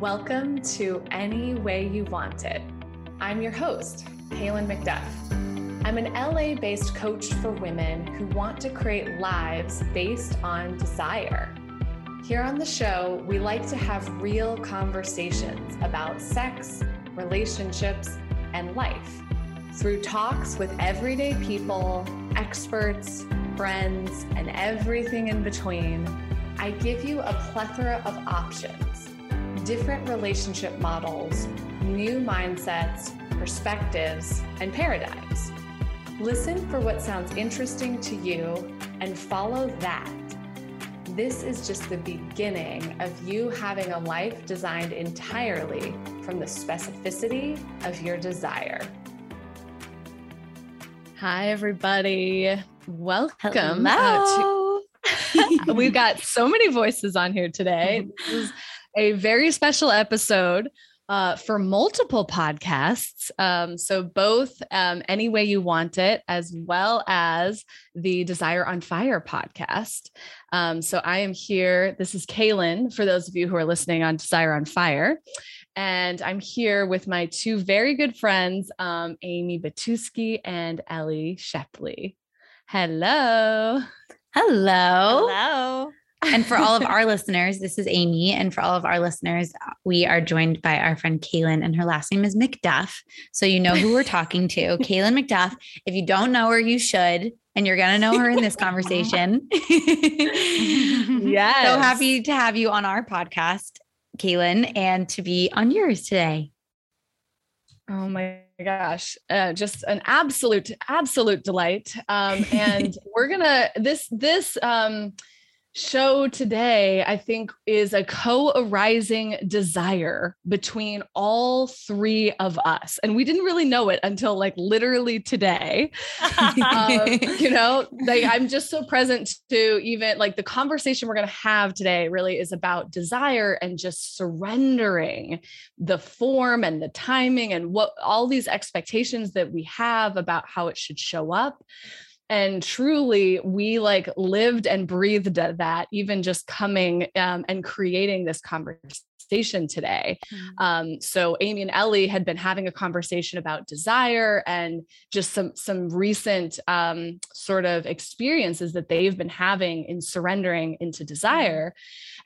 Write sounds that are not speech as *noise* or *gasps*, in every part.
Welcome to Any Way You Want It. I'm your host, Kaylin McDuff. I'm an LA based coach for women who want to create lives based on desire. Here on the show, we like to have real conversations about sex, relationships, and life through talks with everyday people, experts, friends, and everything in between. I give you a plethora of options different relationship models, new mindsets, perspectives, and paradigms. Listen for what sounds interesting to you and follow that. This is just the beginning of you having a life designed entirely from the specificity of your desire. Hi, everybody. Welcome. Hello. Uh, to- *laughs* We've got so many voices on here today. *laughs* This is a very special episode uh, for multiple podcasts. Um, so, both um, Any Way You Want It, as well as the Desire on Fire podcast. Um, so, I am here. This is Kaylin, for those of you who are listening on Desire on Fire. And I'm here with my two very good friends, um, Amy Batuski and Ellie Shepley. Hello. Hello. Hello. And for all of *laughs* our listeners, this is Amy. And for all of our listeners, we are joined by our friend Kaylin, and her last name is McDuff. So you know who we're *laughs* talking to. Kaylin McDuff. If you don't know her, you should. And you're going to know her in this conversation. *laughs* Yes. So happy to have you on our podcast, Kaylin, and to be on yours today. Oh my gosh, uh, just an absolute, absolute delight. Um, and we're gonna this this um, show today, I think, is a co-arising desire between all three of us, and we didn't really know it until like literally today. *laughs* um, you know, like I'm just so present to even like the conversation we're going to have today really is about desire and just surrendering the form and the timing and what all these expectations that we have about how it should show up. And truly, we like lived and breathed that, even just coming um, and creating this conversation today. Um, so Amy and Ellie had been having a conversation about desire and just some some recent um, sort of experiences that they've been having in surrendering into desire.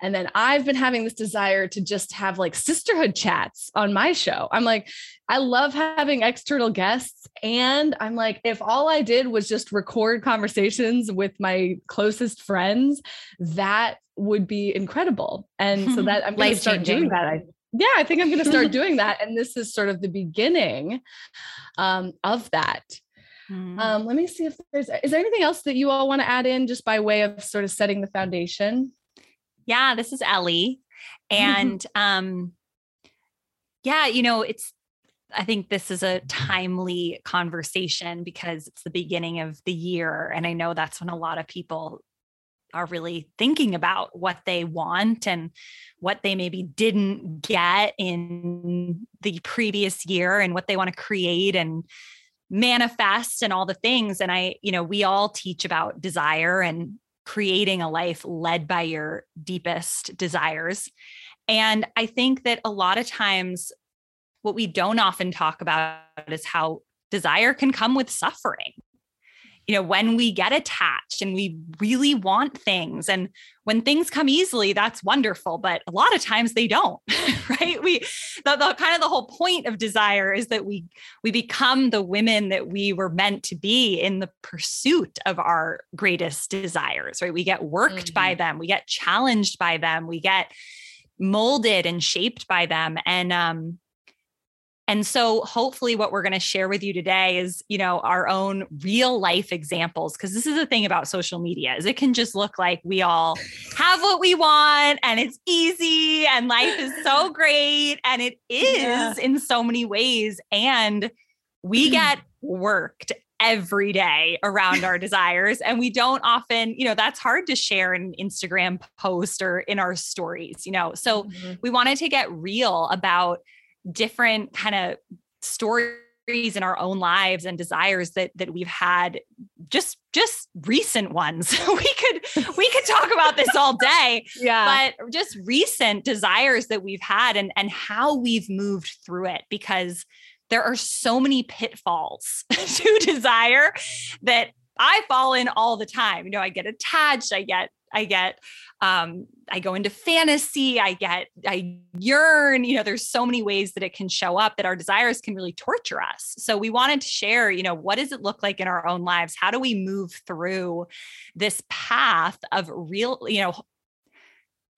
And then I've been having this desire to just have like sisterhood chats on my show. I'm like, I love having external guests. And I'm like, if all I did was just record conversations with my closest friends, that would be incredible. And so that I'm *laughs* going to start doing that. I, yeah, I think I'm going to start doing *laughs* that. And this is sort of the beginning um, of that. Mm-hmm. Um, let me see if there's, is there anything else that you all want to add in just by way of sort of setting the foundation? yeah, this is Ellie. *laughs* And um yeah, you know, it's I think this is a timely conversation because it's the beginning of the year and I know that's when a lot of people are really thinking about what they want and what they maybe didn't get in the previous year and what they want to create and manifest and all the things and I you know we all teach about desire and creating a life led by your deepest desires. And I think that a lot of times, what we don't often talk about is how desire can come with suffering. You know, when we get attached and we really want things, and when things come easily, that's wonderful. But a lot of times they don't, *laughs* right? We, the, the kind of the whole point of desire is that we we become the women that we were meant to be in the pursuit of our greatest desires, right? We get worked by them, we get challenged by them, we get molded and shaped by them. And um, and so hopefully what we're going to share with you today is, you know, our own real life examples because this is the thing about social media is it can just look like we all have what we want and it's easy and life is so *laughs* great and it is Yeah. in so many ways. And we get *clears throat* worked every day around our desires and we don't often you know that's hard to share in instagram post or in our stories you know? So mm-hmm. we wanted to get real about different kind of stories in our own lives and desires that that we've had just just recent ones *laughs* we could we could talk about this all day yeah but just recent desires that we've had and and how we've moved through it because there are so many pitfalls *laughs* to desire that I fall in all the time. You know, I get attached, I get I get um I go into fantasy, I get I yearn, you know, there's so many ways that it can show up that our desires can really torture us. So we wanted to share, you know, what does it look like in our own lives? How do we move through this path of real, you know,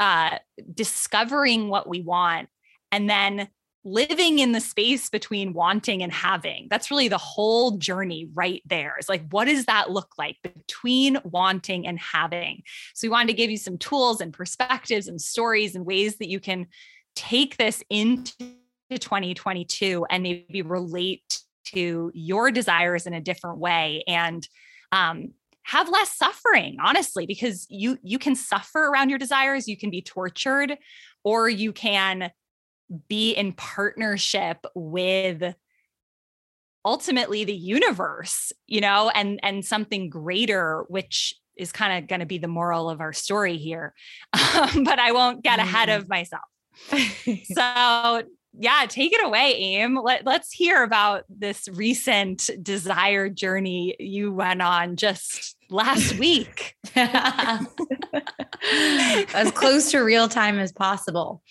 uh discovering what we want and then living in the space between wanting and having. That's really the whole journey right there. It's like, what does that look like between wanting and having? So, we wanted to give you some tools and perspectives and stories and ways that you can take this into 2022 and maybe relate to your desires in a different way and um, have less suffering honestly because you you can suffer around your desires you can be tortured or you can be in partnership with ultimately the universe you know and and something greater which is kind of going to be the moral of our story here *laughs* um, but i won't get ahead mm. of myself. So yeah take it away aim. Let, let's hear about this recent desire journey you went on just last *laughs* week. *laughs* As close to real time as possible.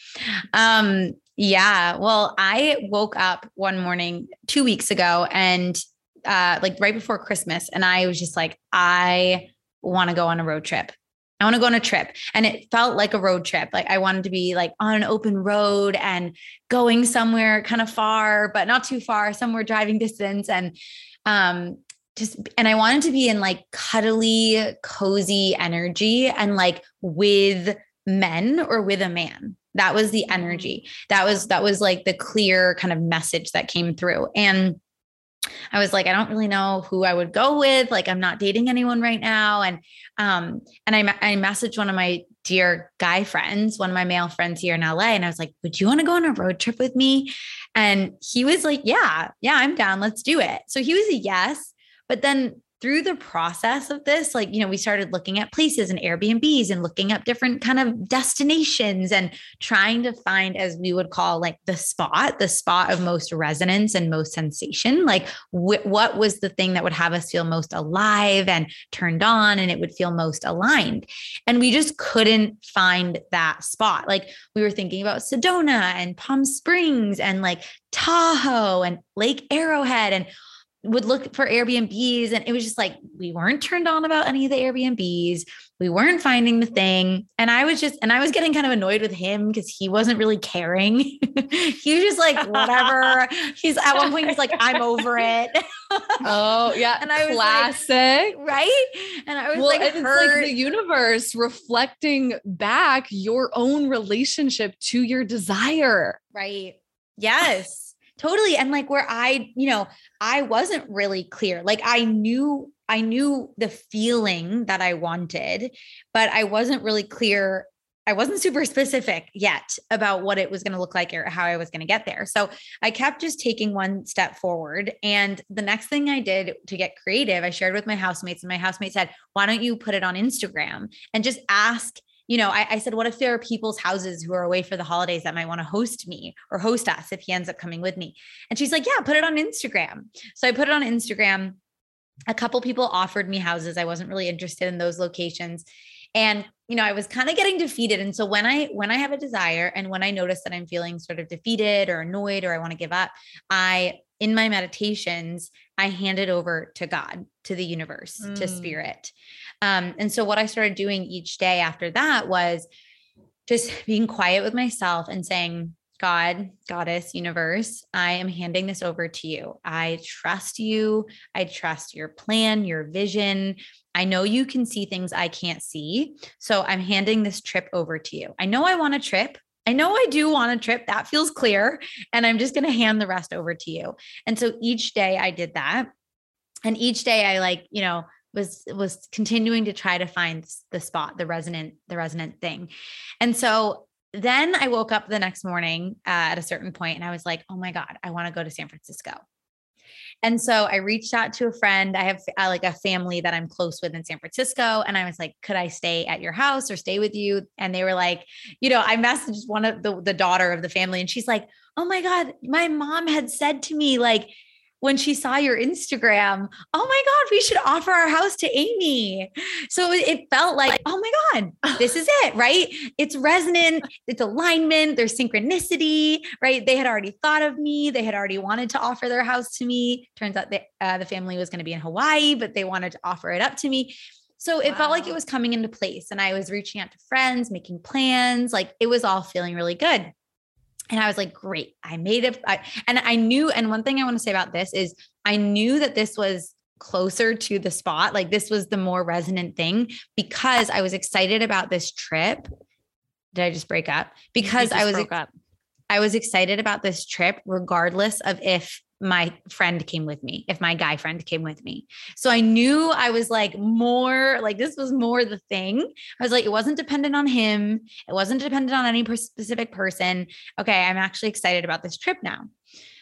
Um yeah. Well, I woke up one morning two weeks ago and uh, like right before Christmas, and I was just like, I want to go on a road trip. I want to go on a trip. And it felt like a road trip. Like I wanted to be like on an open road and going somewhere kind of far, but not too far, somewhere driving distance. And um, just and I wanted to be in like cuddly, cozy energy and like with men or with a man that was the mm-hmm. energy that was that was like the clear kind of message that came through and I was like, I don't really know who I would go with. Like, I'm not dating anyone right now. And, um, and I, I messaged one of my dear guy friends, one of my male friends here in LA. And I was like, would you want to go on a road trip with me? And he was like, yeah, yeah, I'm down. Let's do it. So he was a yes. But then through the process of this, like, you know, we started looking at places and Airbnbs and looking up different kind of destinations and trying to find, as we would call like the spot, the spot of most resonance and most sensation. Like, wh- what was the thing that would have us feel most alive and turned on and it would feel most aligned? And we just couldn't find that spot. Like, we were thinking about Sedona and Palm Springs and like Tahoe and Lake Arrowhead and would look for Airbnbs and it was just like we weren't turned on about any of the Airbnbs. We weren't finding the thing. And I was just and I was getting kind of annoyed with him because he wasn't really caring. *laughs* he was just like whatever. *laughs* he's at one point he's like I'm over it. *laughs* oh, yeah. And I was classic, like, right? And I was well, like, it's like the universe reflecting back your own relationship to your desire. Right. Yes. Totally. And like where I, you know, I wasn't really clear. Like I knew, I knew the feeling that I wanted, but I wasn't really clear. I wasn't super specific yet about what it was going to look like or how I was going to get there. So I kept just taking one step forward. And the next thing I did to get creative, I shared with my housemates, and my housemate said, Why don't you put it on Instagram and just ask you know, I, I, said, what if there are people's houses who are away for the holidays that might want to host me or host us if he ends up coming with me? And she's like, yeah, put it on Instagram. So I put it on Instagram. A couple people offered me houses. I wasn't really interested in those locations. And, you know, I was kind of getting defeated. And so when I when I have a desire and when I notice that I'm feeling sort of defeated or annoyed or I want to give up, I in my meditations, I hand it over to God, to the universe, mm. to spirit. Um, and so what I started doing each day after that was just *laughs* being quiet with myself and saying, God, goddess, universe, I am handing this over to you. I trust you. I trust your plan, your vision. I know you can see things I can't see. So I'm handing this trip over to you. I know I want a trip. I know I do want a trip. That feels clear. And I'm just going to hand the rest over to you. And so each day I did that. And each day I like, you know, was was continuing to try to find the spot the resonant the resonant thing and so then i woke up the next morning uh, at a certain point and i was like oh my god i want to go to san francisco And so I reached out to a friend. I have uh, like a family that I'm close with in San Francisco. And I was like, could I stay at your house or stay with you? And they were like, you know, I messaged one of the, the daughter of the family and she's like, oh my God, my mom had said to me, like, when she saw your Instagram, oh my God, we should offer our house to Amy. So it felt like, oh my God, *laughs* this is it, right? It's resonant, it's alignment, there's synchronicity, right? They had already thought of me, they had already wanted to offer their house to me. Turns out that uh, the family was going to be in Hawaii, but they wanted to offer it up to me. So it wow. felt like it was coming into place. And I was reaching out to friends, making plans. Like it was all feeling really good. And I was like, great, I made it. I, and I knew, and one thing I want to say about this is I knew that this was closer to the spot. Like this was the more resonant thing because I was excited about this trip. Did I just break up? Because I was up. I was excited about this trip, regardless of if my friend came with me, if my guy friend came with me. So I knew I was like more like this was more the thing. I was like, it wasn't dependent on him, it wasn't dependent on any specific person. Okay, I'm actually excited about this trip now.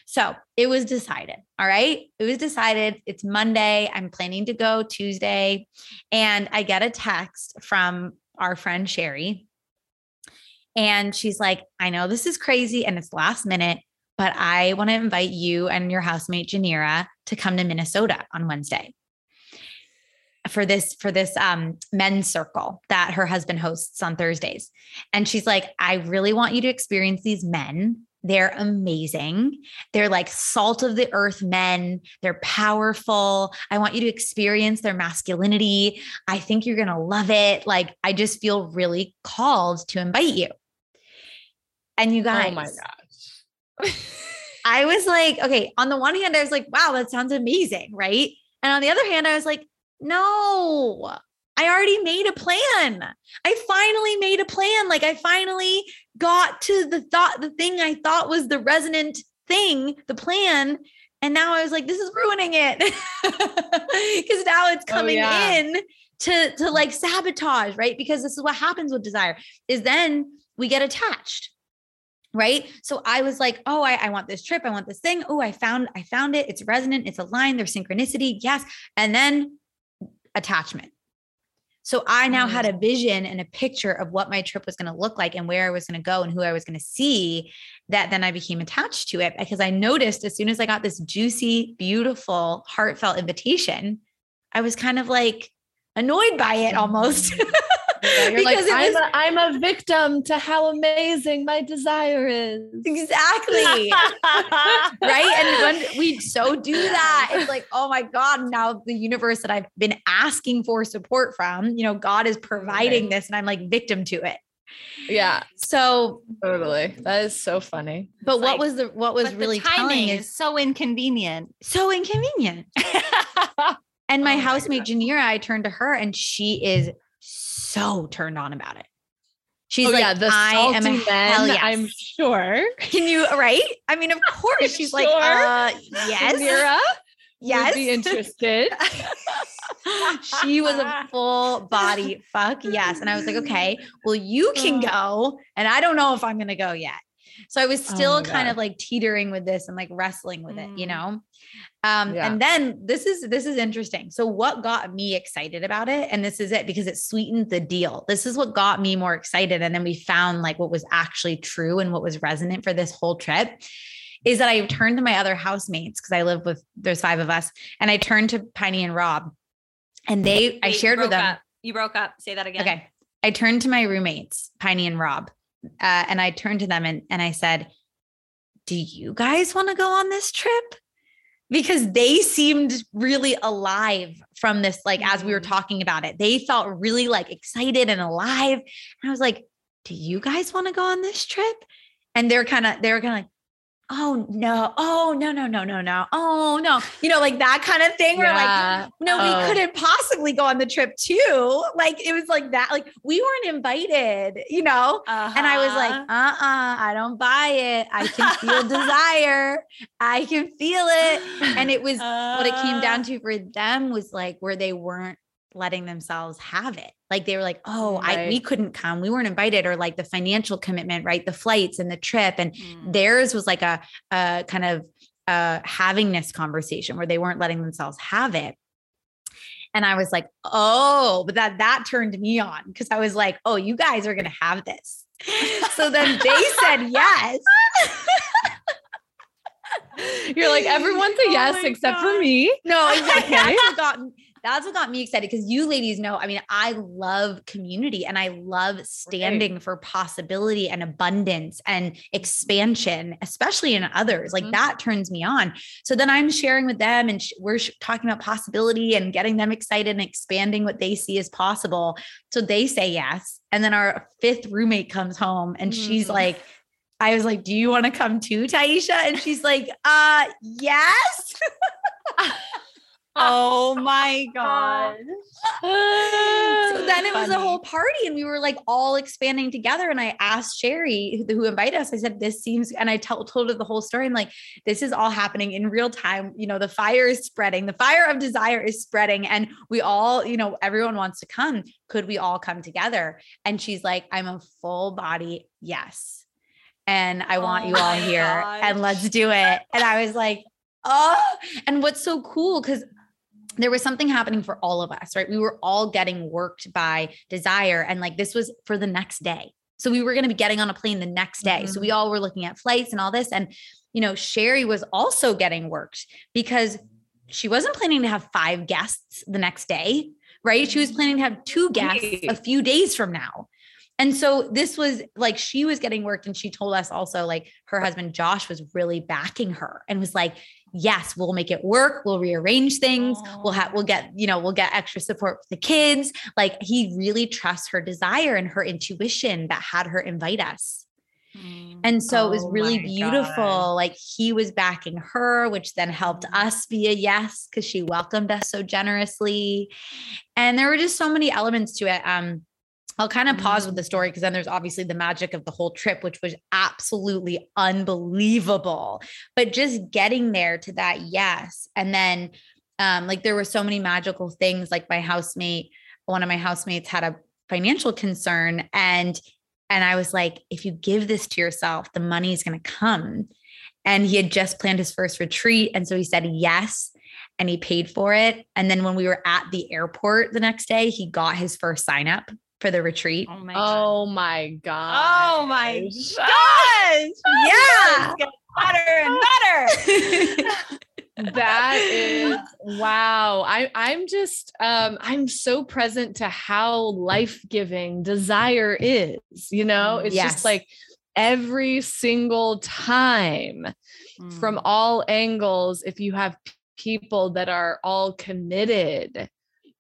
So it was decided. All right. It was decided. It's Monday. I'm planning to go Tuesday. And I get a text from our friend Sherry. And she's like, I know this is crazy and it's last minute, but I want to invite you and your housemate Janira to come to Minnesota on Wednesday for this for this um men's circle that her husband hosts on Thursdays. And she's like, I really want you to experience these men. They're amazing. They're like salt of the earth men. They're powerful. I want you to experience their masculinity. I think you're going to love it. Like, I just feel really called to invite you. And you guys, oh my God I was like, okay, on the one hand, I was like, wow, that sounds amazing. Right. And on the other hand, I was like, no, I already made a plan. I finally made a plan. Like I finally got to the thought, the thing I thought was the resonant thing, the plan. And now I was like, this is ruining it. *laughs* Cause now it's oh, coming oh, yeah. in to, to like sabotage, right? Because this is what happens with desire is then we get attached right? So i was like oh I, I, want this trip i want this thing. Oh i found i found it. It's resonant it's aligned there's synchronicity yes. And then attachment. So i now had a mm. vision and a picture of what my trip was going to look like and where i was going to go and who i was going to see that then i became attached to it because i noticed as soon as i got this juicy beautiful heartfelt invitation i was kind of like annoyed by it almost mm. *laughs* Yeah, you're because like, I'm, was, a, I'm a victim to how amazing my desire is. Exactly. *laughs* right. And when we so do that, it's like, oh my God, now the universe that I've been asking for support from, you know, God is providing right. this and I'm like victim to it. Yeah. So totally. That is so funny. But it's what like, was the what was really timing is so inconvenient. So inconvenient. *laughs* and my oh housemate Janira, I turned to her and she is so turned on about it. She's oh, like, yeah, the I am a hell yes. I'm sure. Can you, right? I mean, of *laughs* course. She's sure. like, uh, yes. Mira, *laughs* yes. be interested. *laughs* she was a full body fuck yes. And I was like, okay, well, you can go. And I don't know if I'm going to go yet. So I was oh still oh kind God. of like teetering with this and like wrestling with mm. it, you mm. know? Um, yeah. and then this is this is interesting. So what got me excited about it, and this is it because it sweetened the deal. This is what got me more excited. And then we found like what was actually true and what was resonant for this whole trip is that I turned to my other housemates because I live with there's five of us, and I turned to Piney and Rob, and they Wait, I shared with them. Up. You broke up. Say that again. Okay. I turned to my roommates, Piney and Rob, uh, and I turned to them and, and I said, Do you guys want to go on this trip? Because they seemed really alive from this, like as we were mm-hmm. talking about it. They felt really like excited and alive. And I was like, Do you guys want to go on this trip? And they're kind of, they're kind of like, oh no, oh no, no, no, no, no, oh no, you know, like that kind of thing. Yeah. We're like, no, oh. we couldn't possibly go on the trip too. Like it was like that. Like we weren't invited, you know. Uh-huh. And I was like, uh, uh-uh, uh I don't buy it. I can feel *laughs* desire. I can feel it. And it was uh, what it came down uh. to for them was like where they weren't letting themselves have it. Like they were like, oh, right. I we couldn't come. We weren't invited, or like the financial commitment, right? The flights and the trip. And mm. theirs was like a, a kind of uh, having this conversation where they weren't letting themselves have it. And I was like, oh, but that that turned me on because I was like, oh, you guys are gonna have this. So then they said yes. *laughs* You're like, everyone's a Oh yes my except God. for me. No, *laughs* exactly. Okay. That's what got that's what got me excited because you ladies know. I mean, I love community and I love standing for possibility and abundance and expansion, especially in others. Like Mhm. that turns me on. So then I'm sharing with them and sh- we're sh- talking about possibility and getting them excited and expanding what they see as possible. So they say yes. And then our fifth roommate comes home and she's Mhm. like, I was like, Do you want to come too, Taisha? And she's like, Uh, yes. *laughs* Oh, *laughs* oh my God. so then it was a whole party and we were like all expanding together and i asked sherry who, who invited us i said this seems and i tell, told her the whole story. I'm like this is all happening in real time. You know the fire is spreading. The fire of desire is spreading and we all you know everyone wants to come. Could we all come together? And she's like i'm a full body yes. And i want Oh you all my here and let's do it. And i was like oh and what's so cool because there was something happening for all of us, right? We were all getting worked by desire. And like this was for the next day. So we were going to be getting on a plane the next day. So we mm-hmm. all were looking at flights and all this. And, you know, Sherry was also getting worked because she wasn't planning to have five guests the next day, right? She was planning to have two guests a few days from now. And so this was like she was getting worked, and she told us also like her husband Josh was really backing her and was like, "Yes, we'll make it work. We'll rearrange things. We'll have we'll get you know we'll get extra support for the kids." Like he really trusts her desire and her intuition that had her invite us. Mm. And so it was Oh really beautiful. God. Like he was backing her, which then helped us be a yes because she welcomed us so generously. And there were just so many elements to it. Um, I'll kind of pause with the story because then there's obviously the magic of the whole trip, which was absolutely unbelievable. But just getting there to that yes. And then um, like there were so many magical things, like my housemate, one of my housemates had a financial concern and and I was like, if you give this to yourself, the money is going to come. And he had just planned his first retreat. And so he said yes. And he paid for it. And then when we were at the airport the next day, he got his first sign up for the retreat. Oh my God. Oh my god. Oh my gosh. *laughs* Yeah. It's better and better. *laughs* that is wow i i'm just um i'm so present to how life-giving desire is you know it's Yes. just like every single time from all angles if you have people that are all committed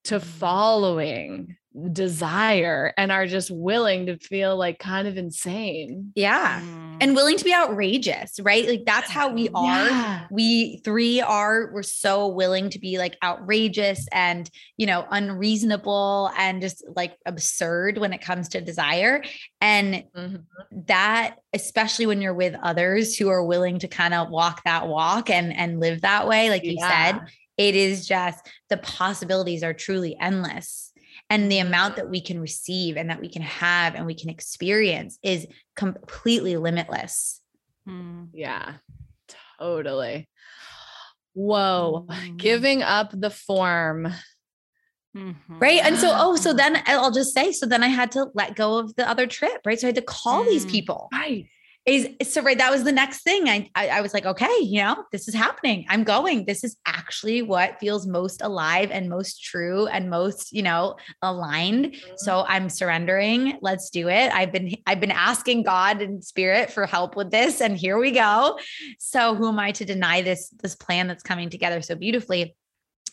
to Mm. following desire and are just willing to feel like kind of insane Yeah. Mm. And willing to be outrageous, right? Like that's how we are. Yeah. we three are we're so willing to be like outrageous and you know unreasonable and just like absurd when it comes to desire and Mhm. that especially when you're with others who are willing to kind of walk that walk and and live that way like you said it is just the possibilities are truly endless and the amount that we can receive and that we can have and we can experience is completely limitless Mm. Yeah, totally. Whoa, Mm. giving up the form. Mhm. Right. And so, *gasps* oh, so then I'll just say, so then I had to let go of the other trip. Right. So I had to call these Mm. people. Right. Is so right. That was the next thing. I, I I was like, okay, you know, this is happening. I'm going. This is actually what feels most alive and most true and most, you know, aligned. Mm-hmm. So I'm surrendering. Let's do it. I've been I've been asking God and spirit for help with this and here we go. So who am I to deny this this plan that's coming together so beautifully?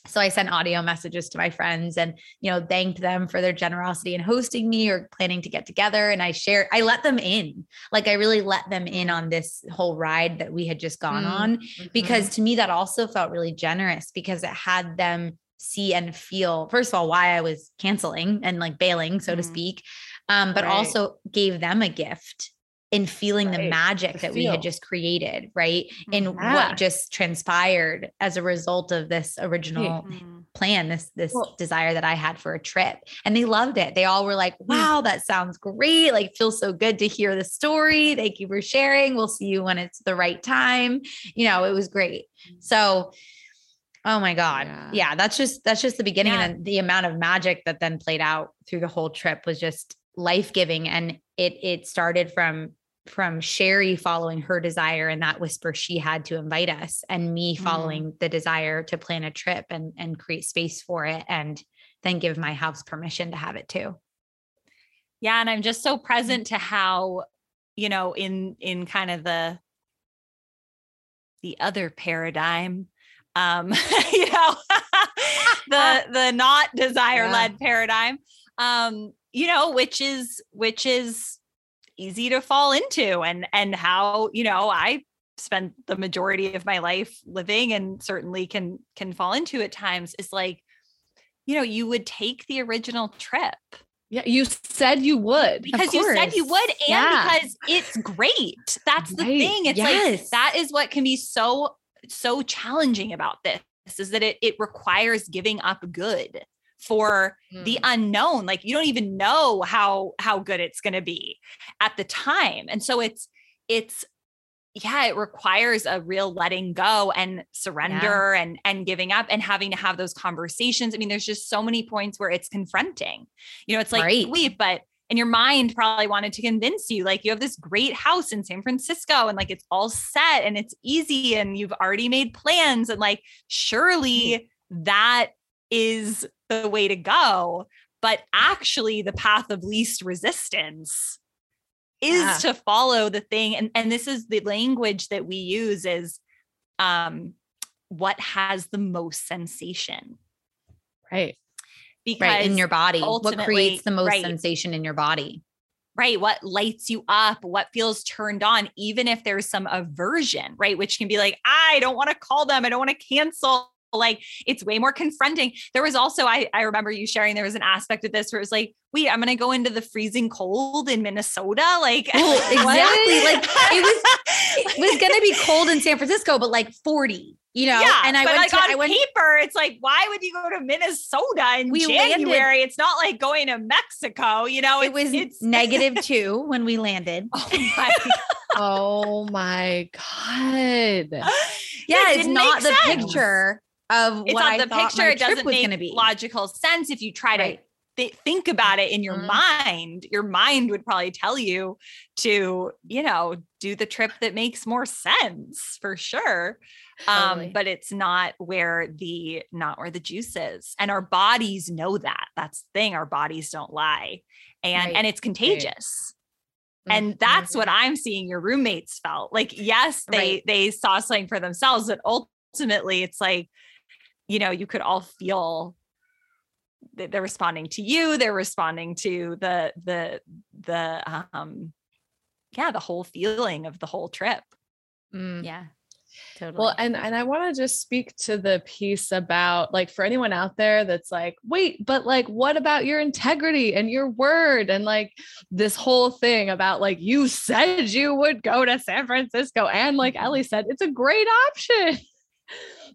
So I sent audio messages to my friends and you know thanked them for their generosity in hosting me or planning to get together and I shared I let them in. Like I really let them in on this whole ride that we had just gone Mm. on Mhm. because to me that also felt really generous because it had them see and feel first of all why I was canceling and like bailing so to Mhm. speak um but Right. also gave them a gift in feeling the magic to that we had just created right in Mhm. Yeah. what just transpired as a result of this original Mm. plan this this Well- desire that I had for a trip and they loved it. They all were like, "Wow, that sounds great. Like feels so good to hear the story. Thank you for sharing. We'll see you when it's the right time." You know, it was great. So oh my god. Yeah. Yeah, that's just that's just the beginning Yeah. and the amount of magic that then played out through the whole trip was just life-giving and it it started from from Sherry following her desire and that whisper she had to invite us and me Mhm. following the desire to plan a trip and and create space for it and then give my house permission to have it too. Yeah, and I'm just so Mm-hmm. present to how, you know, in in kind of the the other paradigm, um, *laughs* you know, *laughs* the *laughs* the not desire led paradigm, um, you know, which is which is easy to fall into, and and how you know I spent the majority of my life living, and certainly can can fall into at times is like, you know, you would take the original trip Yeah, you said you would. because you said you would and Yeah. because it's great that's the Right. thing it's Yes. like that is what can be so so challenging about this is that it it requires giving up good for the mm. unknown like you don't even know how how good it's going to be at the time. And so it's it's yeah it requires a real letting go and surrender and and giving up and having to have those conversations. I mean there's just so many points where it's confronting. You know it's like Right. wait but and your mind probably wanted to convince you like you have this great house in San Francisco and like it's all set and it's easy and you've already made plans and like surely that is the way to go but actually the path of least resistance is Yeah. to follow the thing and and this is the language that we use is um what has the most sensation right. because right in your body. What creates the most right. sensation in your body? right what lights you up what feels turned on even if there's some aversion right which can be like i don't want to call them i don't want to cancel like it's way more confronting there was also I, I remember you sharing there was an aspect of this where it was like wait i'm gonna go into the freezing cold in minnesota *laughs* like Well, exactly. Like, it was- It was *laughs* gonna be cold in San Francisco, but like 40, you know. yeah, and I but went like to on I went paper, it's like, why would you go to Minnesota in We landed- January? It's not like going to Mexico, you know. it It's, was it's *laughs* negative two when we landed. Oh my Oh my God. God. Yeah, It it's didn't the sense. picture of It's what not I the thought picture. It doesn't make be. logical sense if you try Right. to thi- think about it in your Mhm. mind. Your mind would probably tell you to, you know, do the trip that makes more sense for sure. Totally. Um, but it's not where the not where the juice is. And our bodies know that. That's the thing. Our bodies don't lie. And Right. and it's contagious. And that's Mm-hmm. what I'm seeing your roommates felt. Like, yes, they Right. they saw something for themselves, but ultimately it's like, you know, you could all feel that they're responding to you, they're responding to the the the um yeah, the whole feeling of the whole trip. Mm. Yeah. Totally. Well, and and I want to just speak to the piece about like for anyone out there that's like, wait, but like, what about your integrity and your word and like this whole thing about like you said you would go to San Francisco and like Ellie said, it's a great option.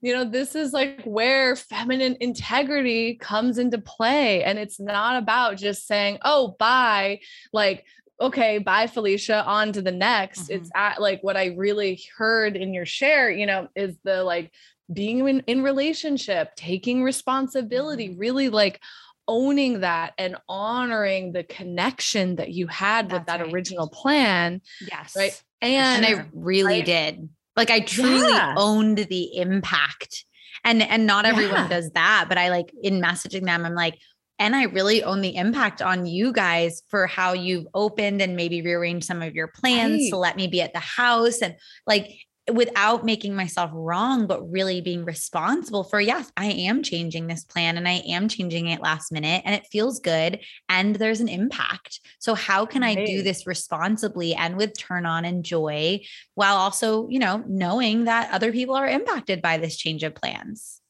You know, this is like where feminine integrity comes into play. And it's not about just saying, oh, bye. Like, okay, bye, Felicia, on to the next. It's mm-hmm. at like what I really heard in your share, you know, is the like being in, in relationship, taking responsibility, mm-hmm. really like owning that and honoring the connection that you had with that right. original plan. Yes. Right. and And I really right? did. Like I truly Yeah. owned the impact. And and not everyone Yeah. does that, but I like in messaging them I'm like and I really own the impact on you guys for how you've opened and maybe rearranged some of your plans to let me be at the house and like without making myself wrong but really being responsible for yes I am changing this plan and I am changing it last minute and it feels good and there's an impact. So how can I do this responsibly and with turn on and joy while also, you know, knowing that other people are impacted by this change of plans?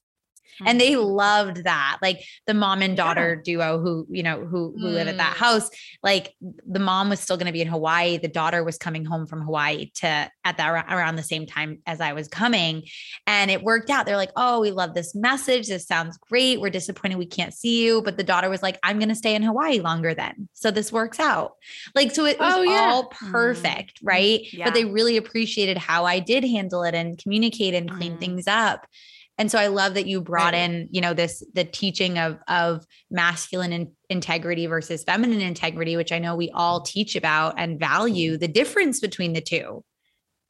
And they loved that like the mom and daughter yeah. duo who you know who who mm. live at that mm. house like the mom was still going to be in hawaii the daughter was coming home from hawaii to at that around the same time as i was coming and it worked out they're like oh we love this message this sounds great we're disappointed we can't see you but the daughter was like i'm going to stay in hawaii longer then so this works out like so it was oh, yeah. all perfect mm. right yeah. but they really appreciated how i did handle it and communicate and clean mm. things up and so i love that you brought right. in you know this the teaching of of masculine in, integrity versus feminine integrity which i know we all teach about and value the difference between the two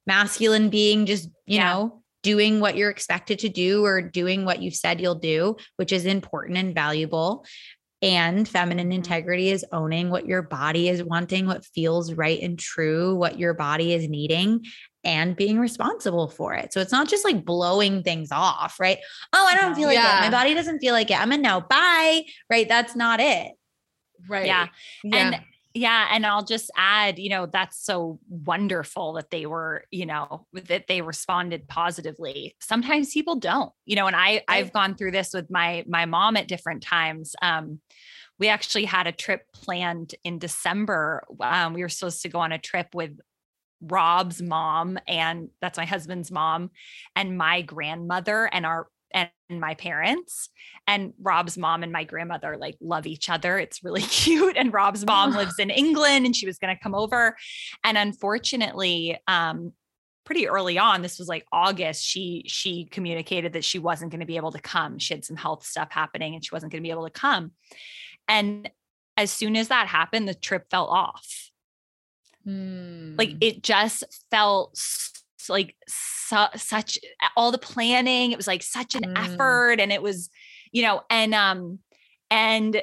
masculine being just you yeah. know doing what you're expected to do or doing what you've said you'll do which is important and valuable and feminine mm-hmm. integrity is owning what your body is wanting, what feels right and true, what your body is needing, and being responsible for it. So it's not just like blowing things off, right? Oh, I don't feel like yeah. it. My body doesn't feel like it. I'm a no. Bye. Right. That's not it. Right. Yeah. yeah. And yeah. And I'll just add, you know, that's so wonderful that they were, you know, that they responded positively. Sometimes people don't, you know, and I, right. I've gone through this with my, my mom at different times. Um, we actually had a trip planned in December. Um, we were supposed to go on a trip with Rob's mom and that's my husband's mom and my grandmother and our and my parents and Rob's mom and my grandmother like love each other. It's really *laughs* cute and Rob's mom lives in England and she was going to come over and unfortunately um pretty early on this was like August she she communicated that she wasn't going to be able to come. She had some health stuff happening and she wasn't going to be able to come. And as soon as that happened the trip fell off Mm. Like hmm. it just felt like su- such all the planning. It was like such an mm. effort, and it was, you know, and um, and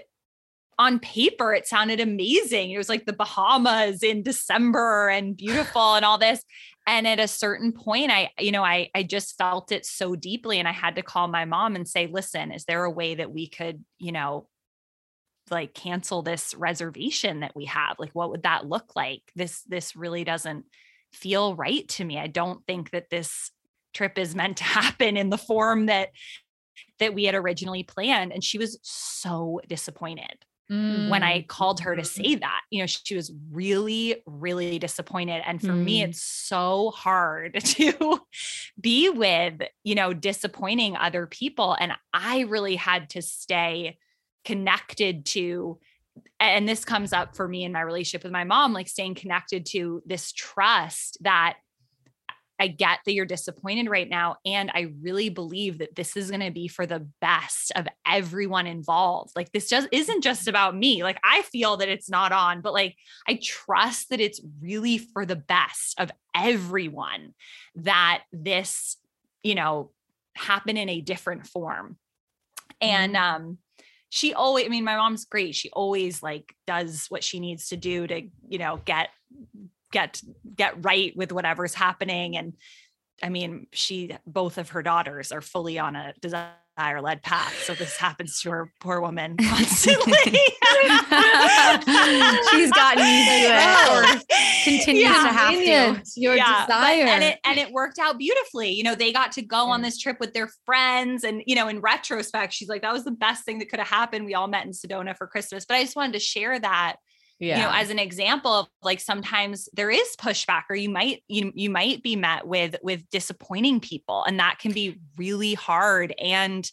on paper it sounded amazing. It was like the Bahamas in December and *laughs* beautiful and all this. And at a certain point, I, you know, I I just felt it so deeply, and I had to call my mom and say, "Listen, is there a way that we could, you know, like cancel this reservation that we have like what would that look like this this really doesn't feel right to me i don't think that this trip is meant to *laughs* happen in the form that that we had originally planned and she was so disappointed mm. when i called her to mm-hmm. say that you know she was really really disappointed and for mm. me it's so hard *laughs* to be with you know disappointing other people and i really had to stay connected to and this comes up for me in my relationship with my mom like staying connected to this trust that I get that you're disappointed right now. And I really believe that this is going to be for the best of everyone involved. Like, this just isn't just about me. Like, I feel that it's not on, but like, I trust that it's really for the best of everyone that this, you know, happen in a different form. And, mm-hmm. um, she always i mean my mom's great. She always like does what she needs to do to you know get get get right with whatever's happening. And i mean she both of her daughters are fully on a desire led path so this happens to her poor woman *laughs* constantly. She's gotten used to it. *laughs* Or oh. continues yeah, to have to. Your yeah, desire but, and it and it worked out beautifully. You know they got to go on this trip with their friends and you know in retrospect she's like that was the best thing that could have happened. We all met in sedona for christmas. But i just wanted to share that yeah. you know as an example of like sometimes there is pushback or you might you, you might be met with with disappointing people and that can be really hard and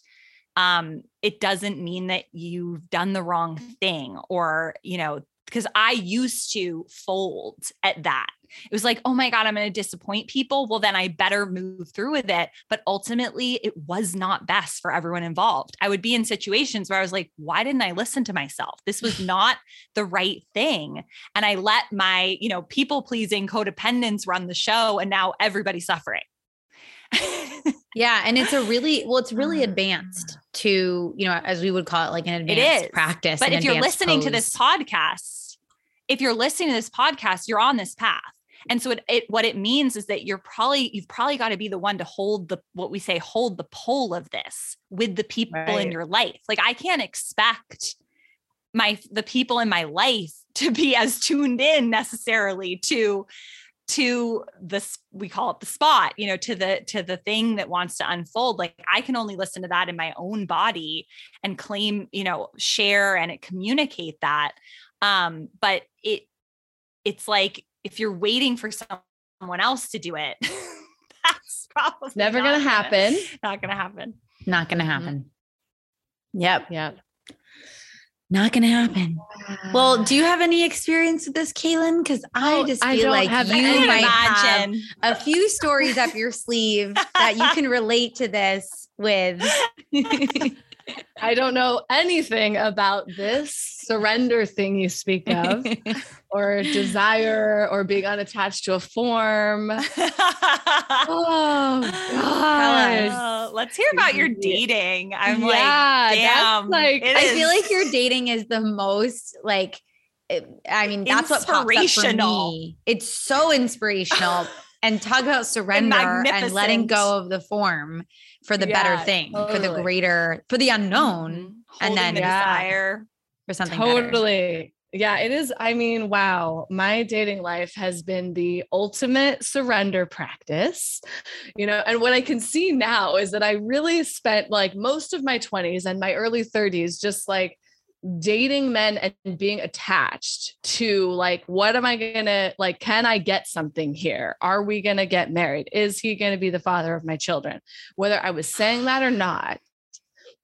um it doesn't mean that you've done the wrong thing or you know because I used to fold at that. It was like, oh my God, I'm going to disappoint people. Well, then I better move through with it. But ultimately, it was not best for everyone involved. I would be in situations where I was like, why didn't I listen to myself? This was *laughs* not the right thing. And I let my, you know, people pleasing codependence run the show. And now everybody's suffering. *laughs* yeah. And it's a really, well, it's really mm. advanced to, you know, as we would call it, like an advanced practice. But if you're listening pose. to this podcast, if you're listening to this podcast, you're on this path. And so it, it, what it means is that you're probably you've probably got to be the one to hold the what we say hold the pole of this with the people right. in your life. Like I can't expect my the people in my life *laughs* to be as tuned in necessarily to to this we call it the spot you know to the to the thing that wants to unfold like i can only listen to that in my own body and claim you know share and communicate that um but it it's like if you're waiting for someone else to do it *laughs* that's probably never gonna happen *laughs* not gonna happen Not going to happen. Yep. Yep. Not going to happen. Well, do you have any experience with this, Kaylin? Because I Oh, just I feel don't like have you any. might have imagine a few stories up your *laughs* sleeve that you can relate to this with. I don't know anything about this surrender thing you speak of, *laughs* or desire, or being unattached to a form. *laughs* Oh. God. Let's hear about your dating. I'm like, yeah, damn, like it I feel like your dating is the most like. I mean, that's what pops up for Inspirational. me. It's so inspirational. *laughs* and talk about surrender and letting go of the form for the better Yeah, thing, for the greater, for the unknown, Mhm. and then- the Yeah. desire. for something better. Totally. Yeah, it is. I mean, wow, my dating life has been the ultimate surrender practice. You know, and what I can see now is that I really spent like most of my 20s and my early 30s just like dating men and being attached to like what am i gonna like can i get something here are we gonna get married is he gonna be the father of my children whether i was saying that or not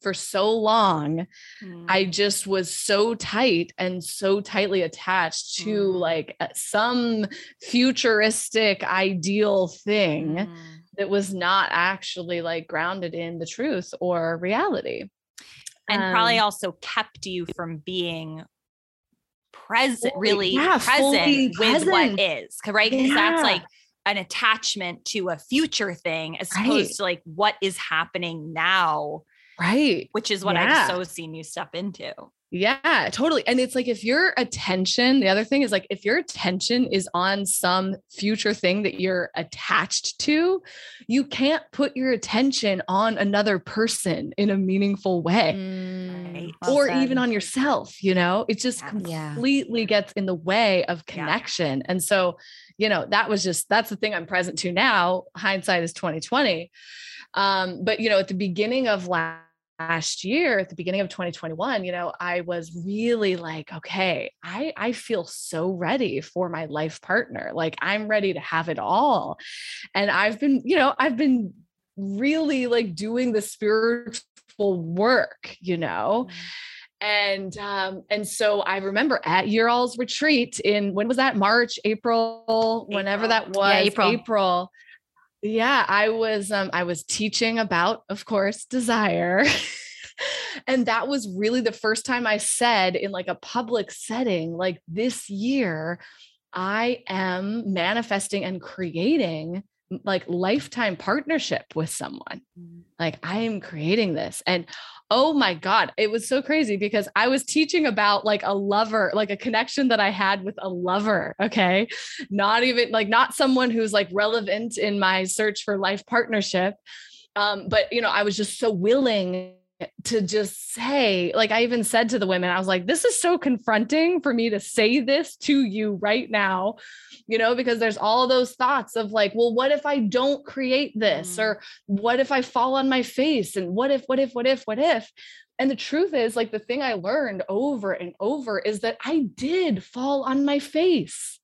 for so long Mm. I just was so tight and so tightly attached to Mm. like uh, some futuristic ideal thing Mm. that was not actually like grounded in the truth or reality. And probably Um, also kept you from being present, Fully- really yeah, present with present. what is, right? Because that's like an attachment to a future thing as opposed to like what is happening now, Right. which is what Yeah. I've so seen you step into. Yeah, totally. And it's like if your attention, the other thing is like if your attention is on some future thing that you're attached to, you can't put your attention on another person in a meaningful way. Mm, Right. well or said. even on yourself, you know, it just Yeah. Yeah. completely gets in the way of Yeah. connection. And so, you know, that was just that's the thing I'm present to now. Hindsight is 2020. Um, but you know, at the beginning of last last year at the beginning of 2021 you know i was really like okay i i feel so ready for my life partner. Like i'm ready to have it all. And i've been you know i've been really like doing the spiritual work you know? And um and so i remember at your all's retreat in when was that? March april whenever that was Yeah, April. april yeah i was um i was teaching about of course desire. *laughs* And that was really the first time i said in like a public setting like this year i am manifesting and creating like lifetime partnership with someone. Like i am creating this and oh my god it was so crazy because i was teaching about like a lover like a connection that i had with a lover okay? Not even like not someone who's like relevant in my search for life partnership um but you know i was just so willing to just say like i even said to the women i was like this is so confronting for me to say this to you right now you know because there's all those thoughts of like well what if i don't create this Mm. or what if i fall on my face and what if what if what if what if and the truth is like the thing i learned over and over is that i did fall on my face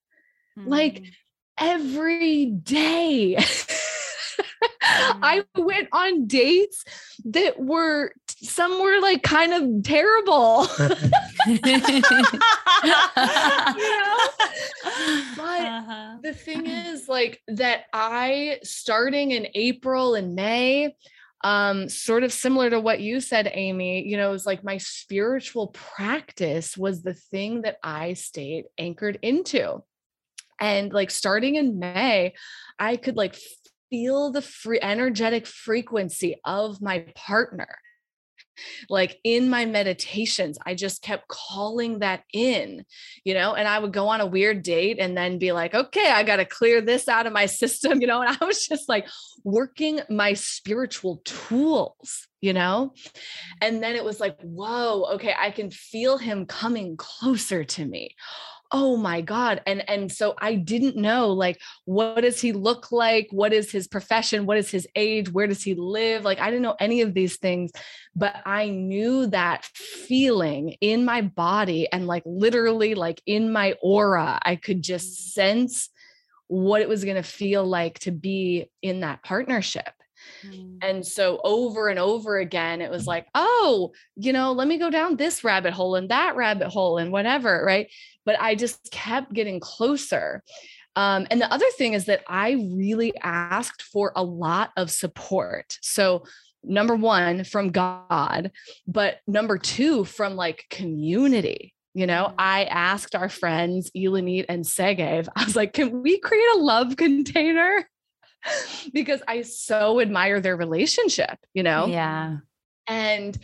Like, Mm. every day. *laughs* I went on dates that were some were like kind of terrible. *laughs* you know? But Uh-huh. the thing *laughs* is like that I starting in April and May um sort of similar to what you said Amy you know it was like my spiritual practice was the thing that I stayed anchored into and like starting in May I could like feel the free energetic frequency of my partner. Like in my meditations i just kept calling that in you know and i would go on a weird date and then be like okay i got to clear this out of my *laughs* system you know and i was just like working my spiritual tools you know? And then it was like whoa okay i can feel him coming closer to me oh my god and and so i didn't know like what does he look like? What is his profession? What is his age? Where does he live? Like i didn't know any of these things but i knew that feeling in my body and like literally like in my aura i could just mm. sense what it was going to feel like to be in that partnership Mm. And so over and over again, it was like, oh, you know, let me go down this rabbit hole and that rabbit hole and whatever. Right. But I just kept getting closer. Um, and the other thing is that I really asked for a lot of support. So, number one, from God, but number two, from like community. You know, mm. I asked our friends, Elanit and Segev, I was like, can we create a love container? *laughs* because I so admire their relationship, you know? Yeah. And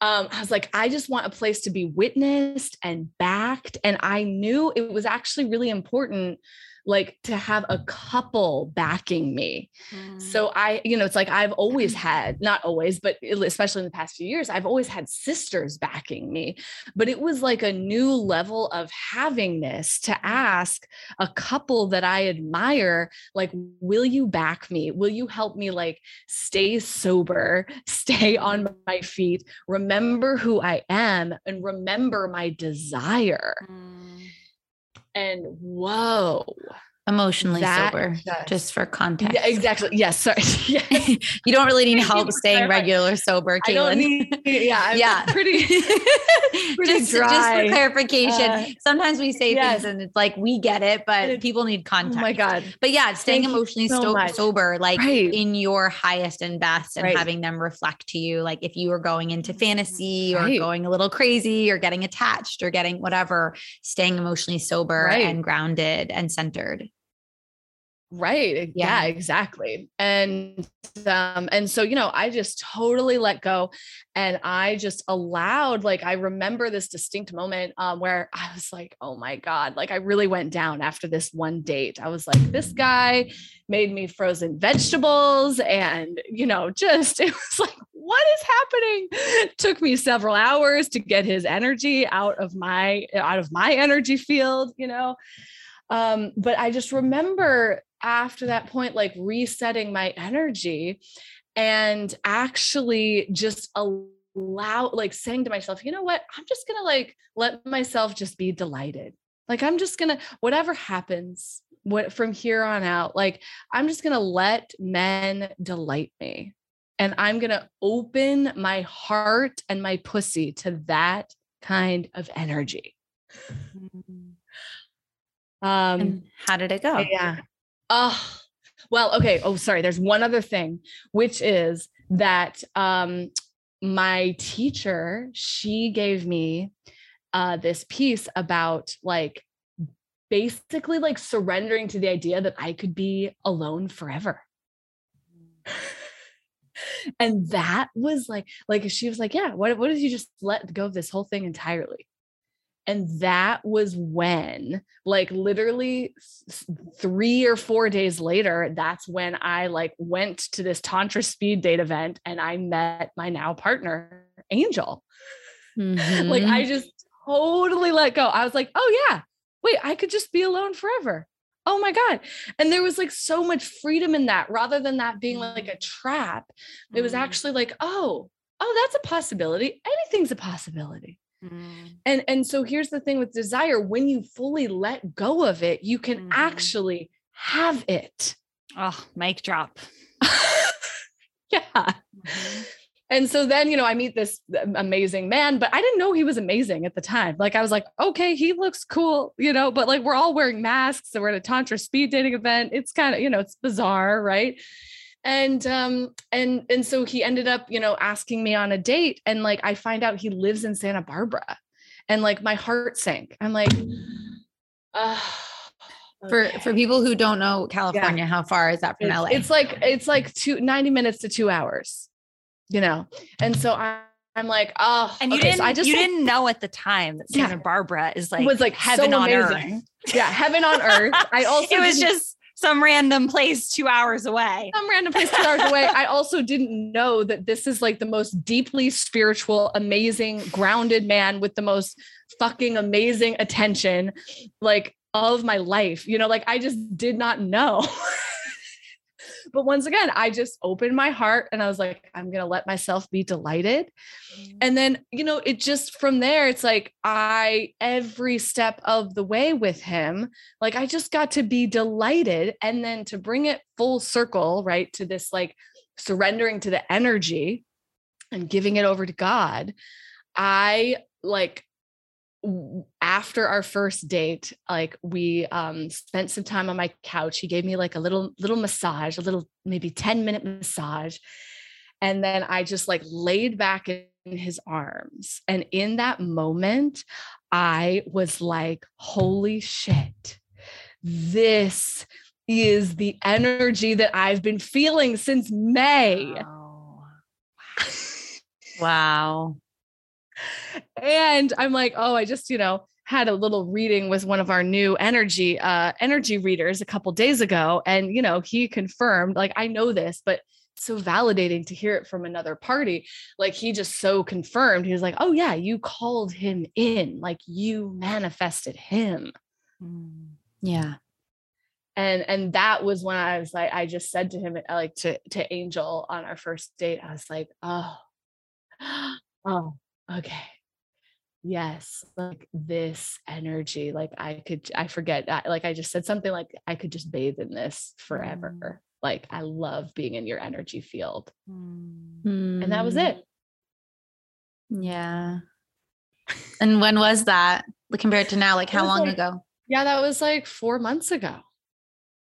um, I was like, I just want a place to be witnessed and backed. And I knew it was actually really important like to have a couple backing me. Mm. So I, you know, it's like I've always had, not always, but especially in the past few years, I've always had sisters backing me. But it was like a new level of having this to ask a couple that I admire, like, will you back me? Will you help me like stay sober, *laughs* stay on my feet, remember who I am, and remember my desire? Mm and whoa emotionally sober just, just, for context. Yeah, exactly. Yes sorry. *laughs* Yes. *laughs* you don't really need help staying regular sober Kaylin. I don't need, yeah *laughs* I'm yeah. pretty, pretty just, dry. just for clarification uh, sometimes we say yes. things and it's like we get it but it, people need context oh my god. But yeah staying Thank emotionally so sto- sober like right. in your highest and best and right. having them reflect to you like if you are going into fantasy or going a little crazy or getting attached or getting whatever staying emotionally sober and grounded and centered Right. Yeah. yeah, exactly. And um and so you know, I just totally let go and I just allowed like I remember this distinct moment um where I was like, "Oh my god, like I really went down after this one date." I was like, "This guy made me frozen vegetables and, you know, just *laughs* it was like, what is happening?" It took me several hours to get his energy out of my out of my energy field, you know um, but I just remember after that point, like resetting my energy and actually just allow, like saying to myself, you know what? I'm just going to like let myself just be delighted. Like, I'm just going to, whatever happens, what from here on out, like, I'm just going to let men delight me. And I'm going to open my heart and my pussy to that kind of energy. Um, and how did it go? Yeah. Oh, well, okay. Oh, sorry. There's one other thing, which is that um, my teacher, she gave me uh, this piece about like basically like surrendering to the idea that I could be alone forever. *laughs* and that was like, like she was like, yeah, what, what if you just let go of this whole thing entirely? And that was when, like, literally three or four days later, that's when I like went to this Tantra speed date event and I met my now partner, Angel. Mm-hmm. *laughs* like, I just totally let go. I was like, oh, yeah, wait, I could just be alone forever. Oh my God. And there was like so much freedom in that rather than that being like a trap. It was mm-hmm. actually like, oh, oh, that's a possibility. Anything's a possibility. Mm. And and so here's the thing with desire when you fully let go of it, you can mm. actually have it. Oh, mic drop. *laughs* yeah. Mm-hmm. And so then, you know, I meet this amazing man, but I didn't know he was amazing at the time. Like I was like, okay, he looks cool, you know, but like we're all wearing masks. So we're at a tantra speed dating event. It's kind of, you know, it's bizarre, right? And um and and so he ended up you know asking me on a date and like i find out he lives in santa barbara and like my heart sank i'm like uh, *sighs* for for people who don't know california yeah. how far is that from it's, la it's like it's like two 90 minutes to two hours you know and so i I'm like, oh, and you okay, didn't. So I just you like, didn't know at the time that Santa yeah, Barbara is like was like heaven so on amazing. earth. Yeah, heaven on earth. I *laughs* also it was just some random place two hours away. Some random place two hours away. I also didn't know that this is like the most deeply spiritual, amazing, grounded man with the most fucking amazing attention, like of my life. You know, like I just did not know. *laughs* but once again, I just opened my heart and I was like, I'm going to let myself be delighted. Mm-hmm. And then, you know, it just from there, it's like I, every step of the way with him, like I just got to be delighted. And then to bring it full circle, right, to this like surrendering to the energy and giving it over to God, I like after our first date like we um spent some time on my couch he gave me like a little little massage a little maybe 10 minute massage and then i just like laid back in his arms and in that moment i was like holy shit this is the energy that i've been feeling since may. Wow, wow and I'm like, oh, I just, you know, had a little reading with one of our new energy uh energy readers a couple days ago. And you know he confirmed like I know this but so validating to hear it from another party. Like he just so confirmed. He was like oh yeah you called him in. Like you manifested him. Mm. yeah. And and that was when I was like I just said to him like to to Angel on our first date I was like oh *gasps* oh okay. Yes like this energy like i could i forget like i just said something like i could just bathe in this forever. Mm. like i love being in your energy field. Mm. and that was mm. it yeah. And when was that compared to now? Like how long like, ago? Yeah that was like four months ago.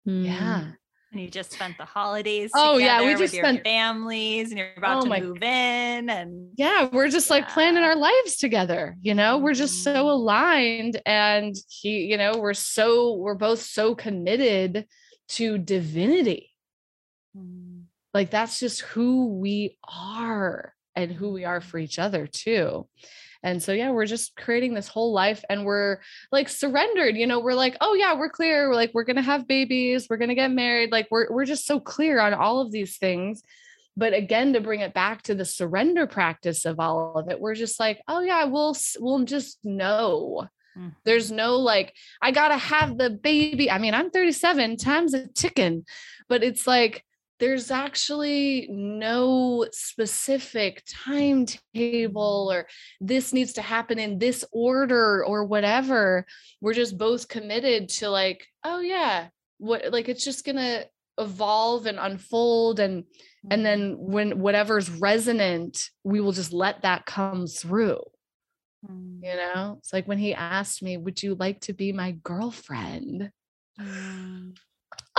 Mm. yeah and you just spent the holidays oh yeah we just spent families and you're about oh to move in and yeah we're just like yeah. planning our lives together you know we're just so mm-hmm. aligned and he you know we're so we're both so committed to divinity mm. like that's just who we are and who we are for each other too and so, yeah, we're just creating this whole life and we're like surrendered, you know, we're like, oh yeah, we're clear. We're like, we're going to have babies. We're going to get married. Like we're, we're just so clear on all of these things. But again, to bring it back to the surrender practice of all of it, we're just like, oh yeah, we'll, we'll just know. Mm-hmm. There's no like, I got to have the baby. I mean, I'm 37 times a ticking, but it's like, there's actually no specific timetable or this needs to happen in this order or whatever. We're just both committed to like oh yeah what like it's just going to evolve and unfold and and then mm-hmm. when whatever's resonant we will just let that come through. Mm. you know? It's like when he asked me would you like to be my girlfriend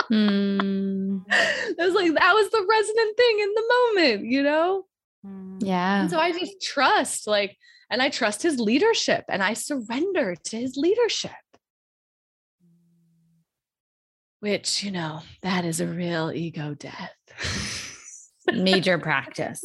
*laughs* mm. It was like that was the resonant thing in the moment, you know? Mm. Yeah. And so I just trust, like, and I trust his leadership and I surrender to his leadership. Which, you know, that is a real ego death. *laughs* Major practice.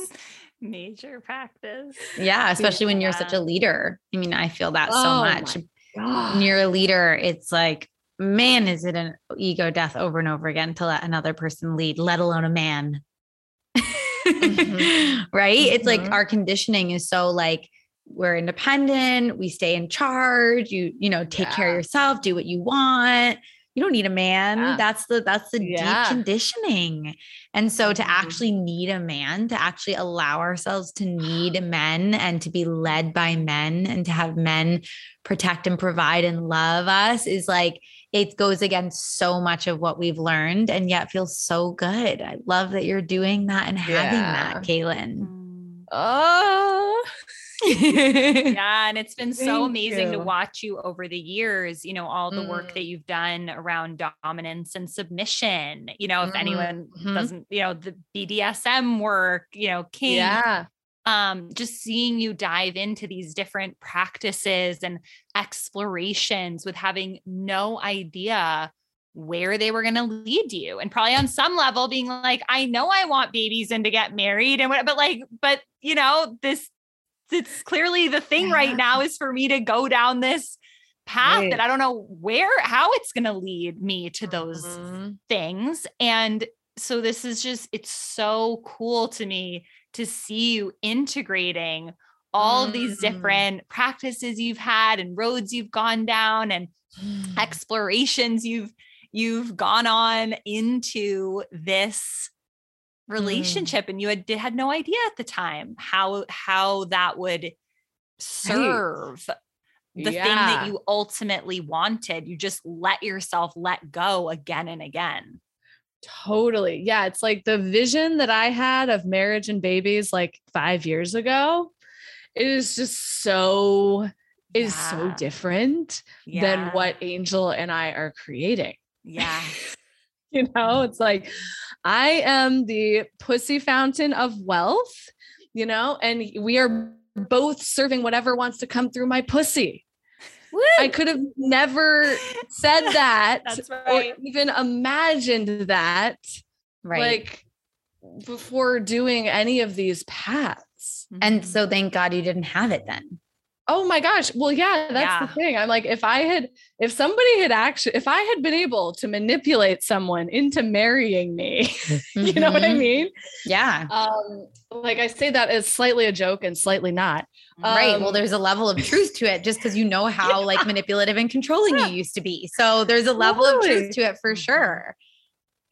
Major practice. Yeah, especially yeah. when you're such a leader. I mean, I feel that oh so much. When you're a leader, it's like man, is it an ego death over and over again to let another person lead, let alone a man. mm-hmm. *laughs* Right? Mm-hmm. It's like mm-hmm. our conditioning is so like we're independent, we stay in charge, you, you know, take yeah. care of yourself, do what you want. You don't need a man. Yeah. That's the that's the yeah. deep conditioning. And so to mm-hmm. actually need a man, to actually allow ourselves to need *gasps* men and to be led by men and to have men protect and provide and love us is like it goes against so much of what we've learned and yet feels so good. I love that you're doing that and having yeah. that, Kaylin. Oh. *laughs* yeah, and it's been so amazing you. to watch you over the years, you know, all the mm. work that mm. you've done around dominance and submission. You know, if mm-hmm. anyone mm-hmm. doesn't, you know, the BDSM work, you know, kink, yeah um, just seeing you dive into these different practices and explorations with having no idea where they were going to lead you and probably on some level being like i know i want babies and to get married and what but like but you know this it's clearly the thing yeah. right now is for me to go down this path Right. that I don't know where, how it's going to lead me to those Mhm. things. And so this is just, it's so cool to me to see you integrating all of these Mm. different practices you've had and roads you've gone down and explorations you've you've gone on into this Mm. relationship and you had had no idea at the time how how that would serve the thing that you ultimately wanted. You just let yourself let go again and again Totally. Yeah. It's like the vision that I had of marriage and babies like five years ago. It is just so, is so Yeah. different than what Angel and I are creating. yeah *laughs* You know, it's like I am the pussy fountain of wealth, you know, and we are both serving whatever wants to come through my pussy. I could have never said that *laughs* That's or even imagined that Right. like before doing any of these paths. and Mhm. so thank God you didn't have it then. Oh my gosh. Well, yeah, that's Yeah. the thing. I'm like, if I had, if somebody had actually, if I had been able to manipulate someone into marrying me, *laughs* you know what I Mhm. mean? Yeah. Um, like I say that as slightly a joke and slightly not. right. Well, Um, there's a level of truth to it just because you know how like manipulative and controlling you used to be. So there's a level of truth to it for sure.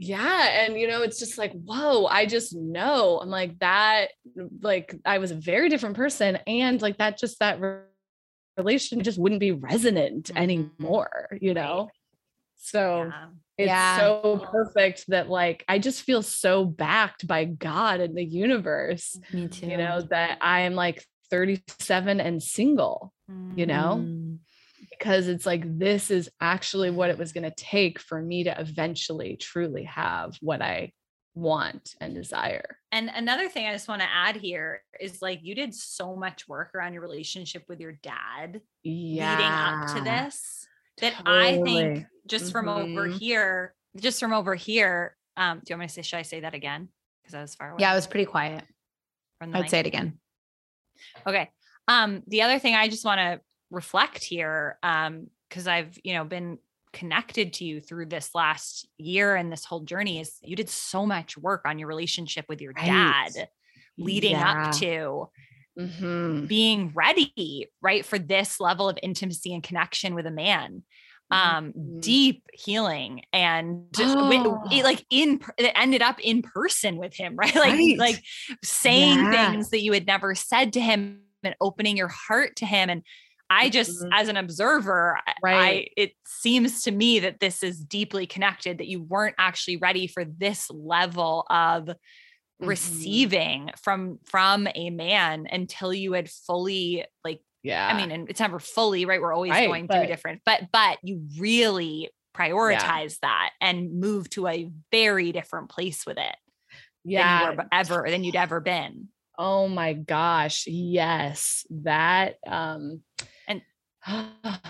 Yeah. And, you know, it's just like, whoa, I just know. I'm like, that, like, I was a very different person. And like, that just, that re- relation just wouldn't be resonant Mhm. anymore, you Right. know? So Yeah. it's Yeah. so perfect that, like, I just feel so backed by God and the universe, Me too. you know, that I am like 37 and single, you know? Mm. because it's like this is actually what it was going to take for me to eventually truly have what I want and desire. And another thing I just want to add here is like you did so much work around your relationship with your dad Yeah. leading up to this that I think Totally. just from over Mhm. here, just from over here, um, do you want me to say, should I say that again? Because I was far away. Yeah, I was pretty quiet. I'd mic. say it again. Okay. Um, the other thing I just want to reflect here, um, because I've, you know, been connected to you through this last year and this whole journey is you did so much work on your relationship with your Right. dad leading Yeah. up to Mhm. being ready, right, for this level of intimacy and connection with a man. Um, Mhm. deep healing and just Oh. it, like in it ended up in person with him, *laughs* right? Like Right. like saying Yeah. things that you had never said to him and opening your heart to him. And I just, Mhm. as an observer, I- I Right. it seems to me that this is deeply connected, that you weren't actually ready for this level of Mhm. receiving from from a man until you had fully like Yeah. I mean, and it's never fully right. We're always Right, going through different, but but you really prioritize that and move to a very different place with it yeah. than ever than you'd ever been. Oh my gosh. Yes. That um *sighs*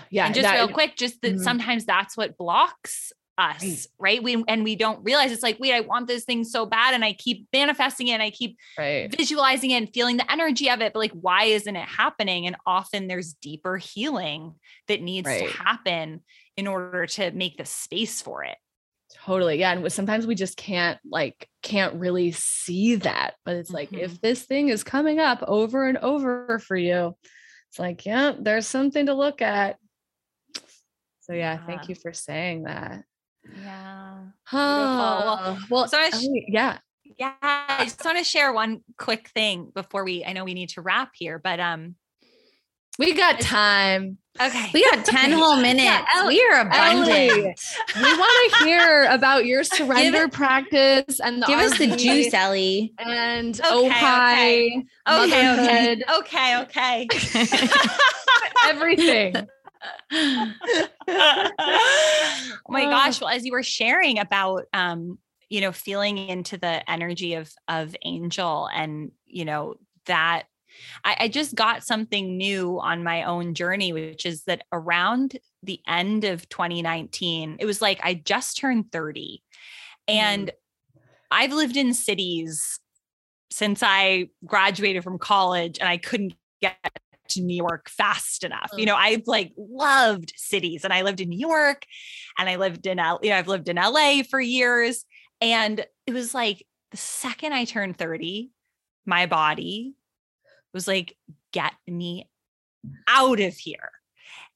yeah. and just that- real quick, just that Mhm. sometimes that's what blocks us, right. We and we don't realize it's like, wait, I want this thing so bad, and I keep manifesting it, and I keep right. visualizing it and feeling the energy of it, but like, why isn't it happening? And often there's deeper healing that needs Right. to happen in order to make the space for it. Totally. Yeah. And sometimes we just can't like can't really see that. But it's like Mhm. if this thing is coming up over and over for you, it's like, yeah, there's something to look at. So yeah, thank you for saying that. Yeah. Oh, well, so I sh- yeah. Yeah. I just want to share one quick thing before we I know we need to wrap here, but um We got time. okay. We got 10 *laughs* whole minutes. Ellie- we are abundant. Ellie, we want to hear about your *laughs* surrender practice and the Give us the juice, Ellie. and Okay, oh okay. hi okay, okay. Okay, okay. *laughs* everything. oh my gosh. Well, as you were sharing about um, you know, feeling into the energy of of angel and you know, that I, I just got something new on my own journey, which is that around the end of 2019, it was like I just turned 30. Mm-hmm. And I've lived in cities since I graduated from college and I couldn't get to New York fast enough. You know, I've like loved cities and I lived in New York and I lived in L, you know, I've lived in LA for years. And it was like the second I turned 30, my body was like, get me out of here.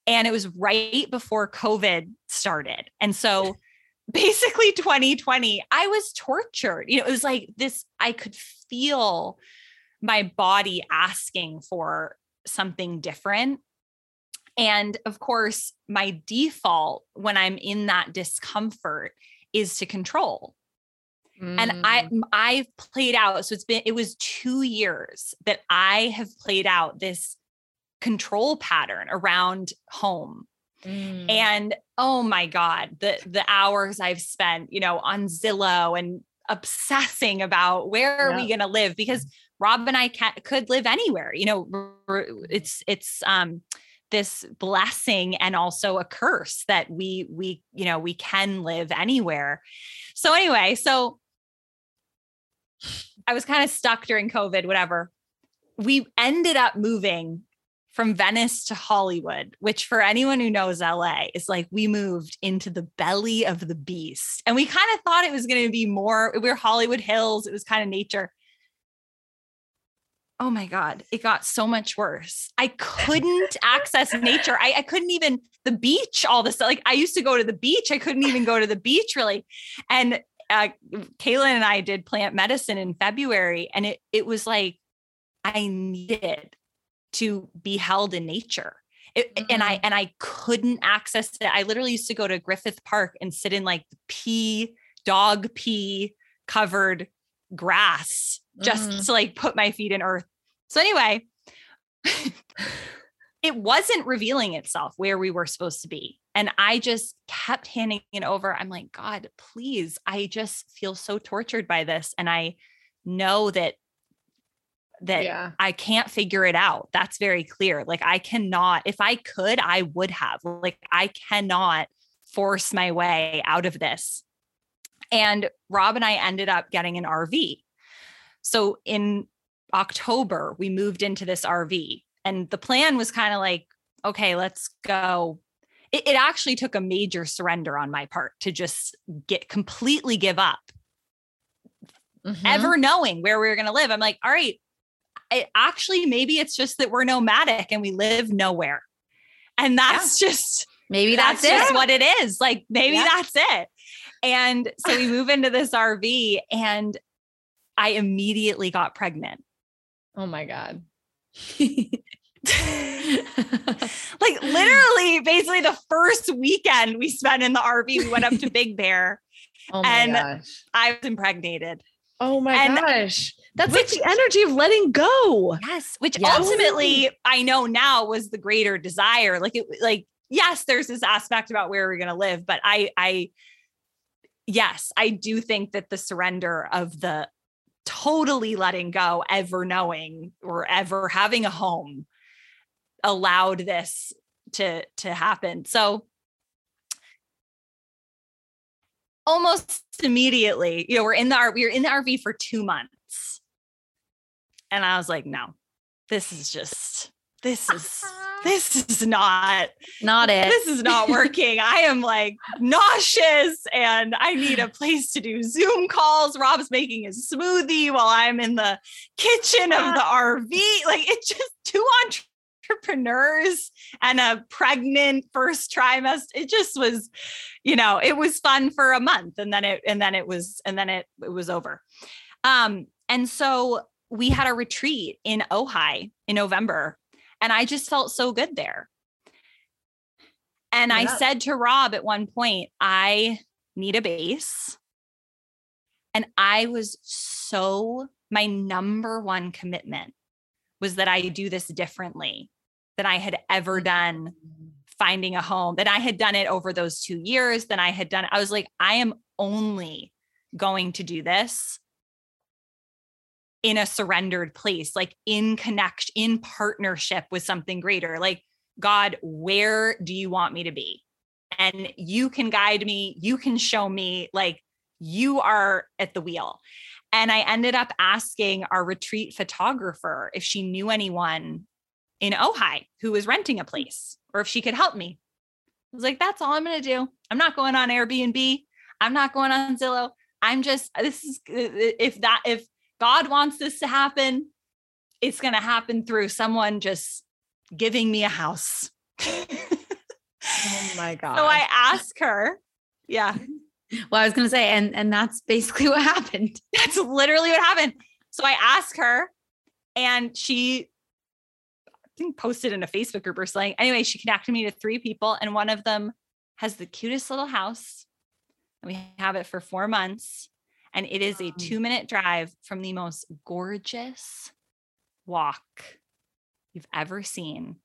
And it was right before COVID started. And so *laughs* basically 2020, I was tortured. You know, it was like this, I could feel my body asking for something different. And of course, my default when I'm in that discomfort is to control. Mm. And I mm. I've played out so it's been it was 2 years that I have played out this control pattern around home. Mm. And oh my god, the the hours I've spent, you know, on Zillow and obsessing about where are we going to live because Rob and I can, could live anywhere. You know, it's it's um this blessing and also a curse that we we you know we can live anywhere. So anyway, so I was kind of stuck during COVID, whatever. We ended up moving from Venice to Hollywood, which for anyone who knows LA is like we moved into the belly of the beast. And we kind of thought it was going to be more, we are Hollywood Hills, it was kind of nature. Oh my God, it got so much worse. I couldn't access nature. I, I couldn't even, the beach, all this, like I used to go to the beach. I couldn't even go to the beach really. And uh, Kaylin and I did plant medicine in February, and it it was like I needed to be held in nature. It, mm-hmm. and I mm-hmm. and I couldn't access it. I literally used to go to Griffith Park and sit in like pee, dog pee covered grass just mm-hmm. to like put my feet in earth. So anyway, *laughs* it wasn't revealing itself where we were supposed to be. And I just kept handing it over. I'm like, God, please. I just feel so tortured by this. And I know that that yeah. I can't figure it out. That's very clear. Like I cannot, if I could, I would have. Like I cannot force my way out of this. And Rob and I ended up getting an RV. So in October, we moved into this RV. And the plan was kind of like, okay, let's go it, it actually took a major surrender on my part to just get completely give up mm-hmm. ever knowing where we were going to live. I'm like, all right, it, actually, maybe it's just that we're nomadic and we live nowhere. And that's yeah. *laughs* just maybe that's, that's just what it is. Like, maybe yeah. that's it. And so we move into this RV and I immediately got pregnant. Oh my God. *laughs* like literally, basically the first weekend we spent in the RV, we went up to Big Bear. *laughs* Oh and gosh. I was impregnated. Oh my and gosh. That's which, like the energy of letting go. Yes. Which yes. ultimately I know now was the greater desire. Like it like, yes, there's this aspect about where we're gonna live, but I I yes, I do think that the surrender of the totally letting go, ever knowing or ever having a home allowed this to to happen. So almost immediately, you know, we're in the we were in the RV for 2 months. And I was like, no. This is just this *laughs* is this is not not it. This is not working. I am like nauseous and I need a place to do Zoom calls. Rob's making his smoothie while I'm in the kitchen of the *laughs* RV. Like it's just two entrepreneurs and a pregnant first trimester. It just was, you know, it was fun for a month and then it and then it was and then it it was over. Um and so we had a retreat in Ojai in November and I just felt so good there. And yeah. I said to Rob at one point, I need a base. And I was so, my number one commitment was that I do this differently than I had ever done finding a home, that I had done it over those two years, than I had done. I was like, I am only going to do this in a surrendered place, like in connection, in partnership with something greater. Like, God, where do you want me to be? And you can guide me, you can show me, like, you are at the wheel. And I ended up asking our retreat photographer if she knew anyone in Ojai who was renting a hmm. place or if she could help me. I was like, that's all I'm going to do. I'm not going on Airbnb. I'm not going on Zillow. I'm just, this is, if that, if God wants this to happen, it's going to happen through someone just giving me a house. oh my God. *laughs* So I ask her, yeah. Well, I was going to say, and, and that's basically *laughs* what happened. That's literally what happened. So I asked her and she I think posted in a Facebook group or something. Anyway, she connected me to three people, and one of them has the cutest little house. And we have it for four months. And it is a two minute drive from the most gorgeous walk you've ever seen.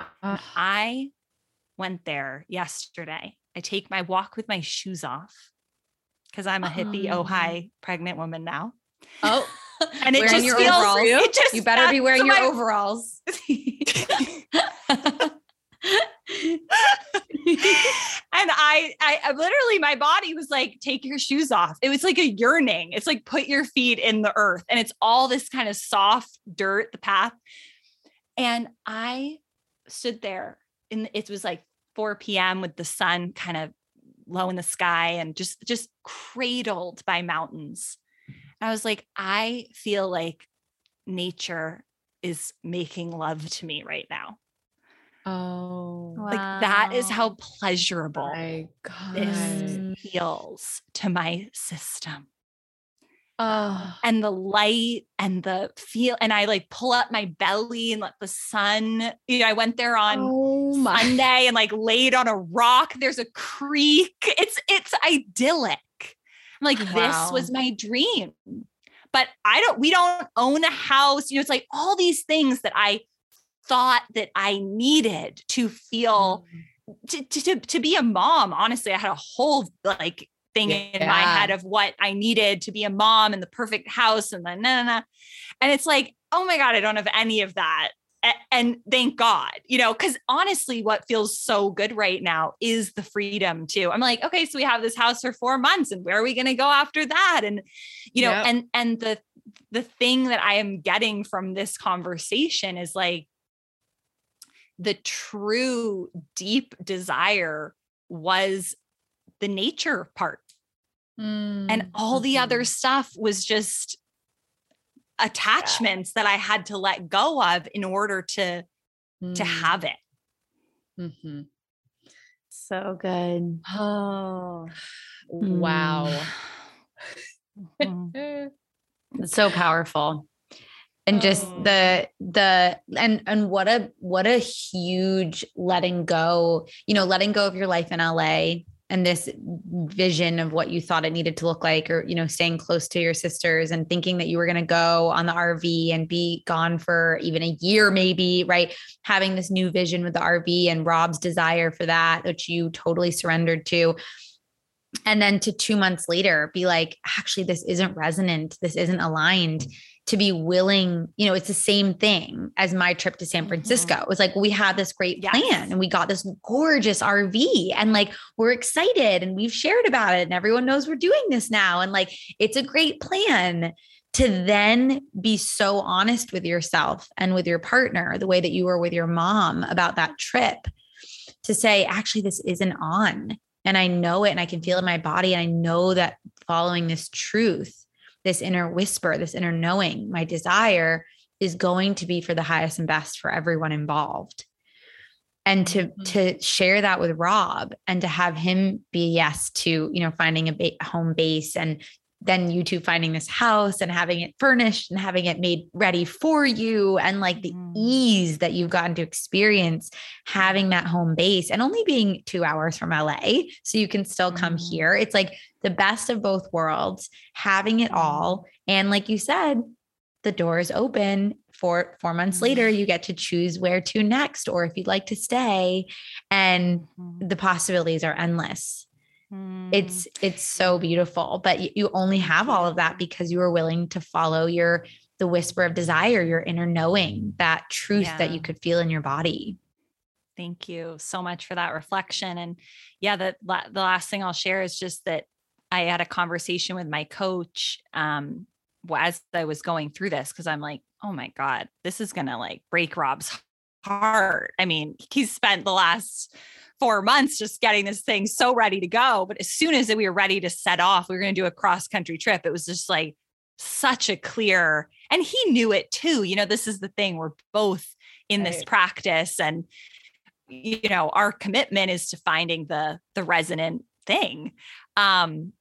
Uh, I went there yesterday. I take my walk with my shoes off because I'm a hippie, oh, Ojai pregnant woman now. Oh, *laughs* and it just feels overalls. it just you better be wearing your my, overalls. *laughs* *laughs* *laughs* and I, I literally my body was like take your shoes off. It was like a yearning. It's like put your feet in the earth. And it's all this kind of soft dirt the path. And i stood there and it was like 4 p.m with the sun kind of low in the sky and just just cradled by mountains. And i was like i feel like nature is making love to me right now Oh, like wow. that is how pleasurable this feels to my system. Oh. And the light and the feel, and I like pull up my belly and let the sun. You know, I went there on oh *laughs* Sunday and like laid on a rock. There's a creek. It's it's idyllic. I'm like, wow. this was my dream. But I don't, we don't own a house. You know, it's like all these things that I thought that I needed to feel mm. to, to, to be a mom. Honestly, I had a whole like thing yeah. in my head of what I needed to be a mom and the perfect house and the na na na. And it's like, oh my God, I don't have any of that. And thank God, you know, because honestly, what feels so good right now is the freedom too. I'm like, okay, so we have this house for four months, and where are we going to go after that? And you know, yep. and and the the thing that I am getting from this conversation is like, the true deep desire was the nature part. Mm. And all the other mm-hmm. stuff was just attachments yeah. that I had to let go of in order to mm. to have it. Mm-hmm. So good. Oh, wow. Mm. *laughs* it's so powerful and just oh. the the and and what a what a huge letting go you know letting go of your life in la and this vision of what you thought it needed to look like or you know staying close to your sisters and thinking that you were going to go on the rv and be gone for even a year maybe right having this new vision with the rv and rob's desire for that which you totally surrendered to and then to two months later be like actually this isn't resonant this isn't aligned to be willing, you know, it's the same thing as my trip to San mm-hmm. Francisco. Mm-hmm. It was like we had this great yes. plan and we got this gorgeous RV and like we're excited and we've shared about it and everyone knows we're doing this now. And like it's a great plan to then be so honest with yourself and with your partner, the way that you were with your mom about that trip, to say, actually, this isn't on. And I know it and I can feel it in my body. And I know that following this truth this inner whisper, this inner knowing, my desire is going to be for the highest and best for everyone involved. And to mm-hmm. to share that with Rob and to have him be yes to, you know, finding a ba- home base and then you two finding this house and having it furnished and having it made ready for you and like the mm. ease that you've gotten to experience having that home base and only being two hours from LA. So you can still come mm. here. It's like the best of both worlds, having it all. And like you said, the door is open for four months later mm. you get to choose where to next or if you'd like to stay and mm-hmm. the possibilities are endless it's it's so beautiful, but you only have all of that because you are willing to follow your the whisper of desire, your inner knowing, that truth yeah. that you could feel in your body. Thank you so much for that reflection. And yeah, the the last thing I'll share is just that I had a conversation with my coach um, as I was going through this because I'm like, oh my god, this is gonna like break Rob's heart. I mean, he's spent the last four months just getting this thing so ready to go. But as soon as we were ready to set off, we were going to do a cross country trip. It was just like such a clear, and he knew it too. You know, this is the thing. We're both in right. this practice and you know our commitment is to finding the the resonant thing um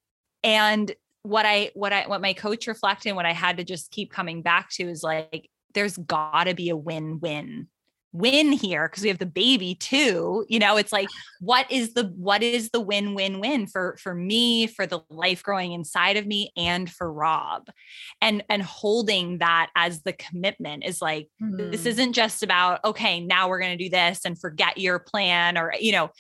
and what i what i what my coach reflected and what i had to just keep coming back to is like there's got to be a win-win win here because we have the baby too you know it's like what is the what is the win win win for for me for the life growing inside of me and for rob? And and holding that as the commitment is like mm-hmm. this isn't just about okay now we're going to do this and forget your plan or you know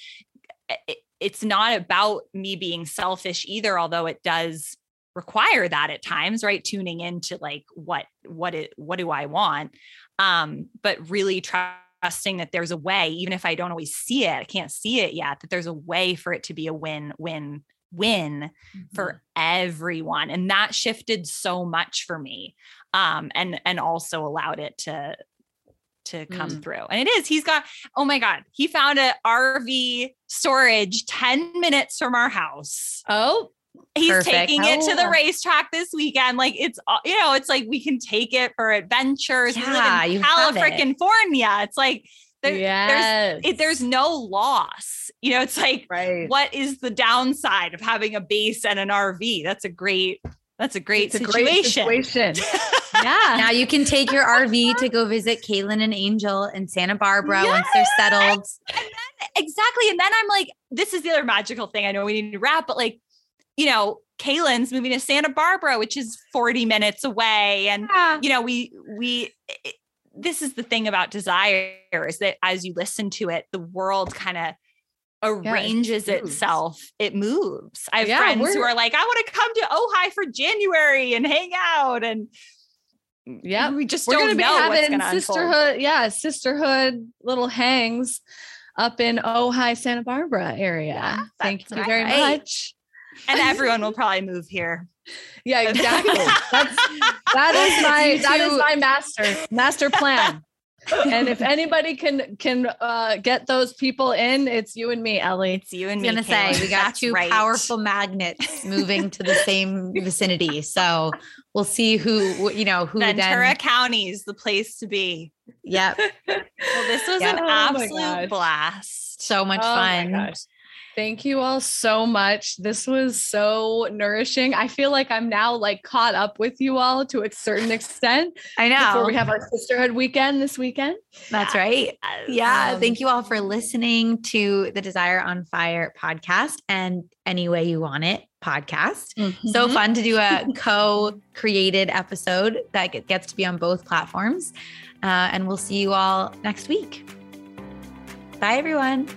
it, it's not about me being selfish either although it does require that at times right? Tuning into like what what it what do i want? Um but really try trusting that there's a way, even if I don't always see it, I can't see it yet, that there's a way for it to be a win, win, win mm-hmm. for everyone. And that shifted so much for me. Um, and and also allowed it to to come mm. through. And it is, he's got, oh my God, he found a RV storage 10 minutes from our house. Oh, he's Perfect. taking it to the racetrack this weekend. Like it's, you know, it's like we can take it for adventures. Yeah, we live in California. It's like there, yes. there's it, there's no loss. You know, it's like right. what is the downside of having a base and an RV? That's a great that's a great it's situation. A great situation. *laughs* yeah. Now you can take your RV to go visit Kaylin and Angel in Santa Barbara yes. once they're settled. And then, exactly. And then I'm like, this is the other magical thing. I know we need to wrap, but like you know, Kaylin's moving to Santa Barbara, which is 40 minutes away. And, yeah. you know, we, we, it, this is the thing about desire is that as you listen to it, the world kind of arranges yeah, it itself. It moves. I have yeah, friends who are like, I want to come to Ojai for January and hang out. And yeah, we just we're don't gonna know be having sisterhood. Unfold. Yeah, sisterhood little hangs up in Ojai, Santa Barbara area. Yeah, Thank you very right. much and *laughs* everyone will probably move here. Yeah, exactly. *laughs* That's that *laughs* is my that is my master master plan. and if anybody can can uh, get those people in, it's you and me, Ellie. It's you and me. I'm gonna say we got two right. powerful magnets moving to the same vicinity. So we'll see who you know who Ventura then... County is the place to be. Yep. well, this was yep. an oh absolute blast. So much oh fun. Thank you all so much. This was so nourishing. I feel like I'm now like caught up with you all to a certain extent. *laughs* I know. Before we have our sisterhood weekend this weekend. That's right. Yeah. Um, Thank you all for listening to the Desire on Fire podcast and Any Way You Want It podcast. Mm-hmm. So fun to do a *laughs* co created episode that gets to be on both platforms. Uh, and we'll see you all next week. Bye, everyone.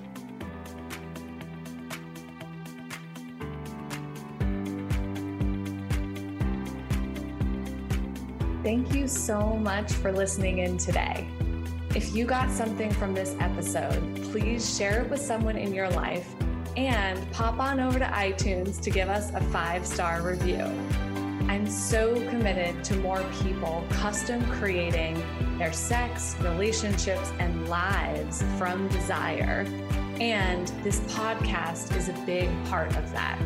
Thank you so much for listening in today. If you got something from this episode, please share it with someone in your life and pop on over to iTunes to give us a five star review. I'm so committed to more people custom creating their sex, relationships, and lives from desire. And this podcast is a big part of that.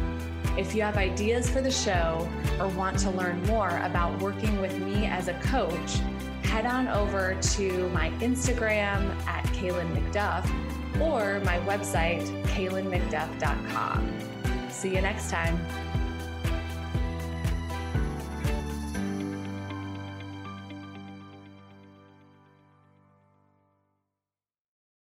If you have ideas for the show or want to learn more about working with me as a coach, head on over to my Instagram at Kaylin McDuff or my website, kaylinmcduff.com. See you next time.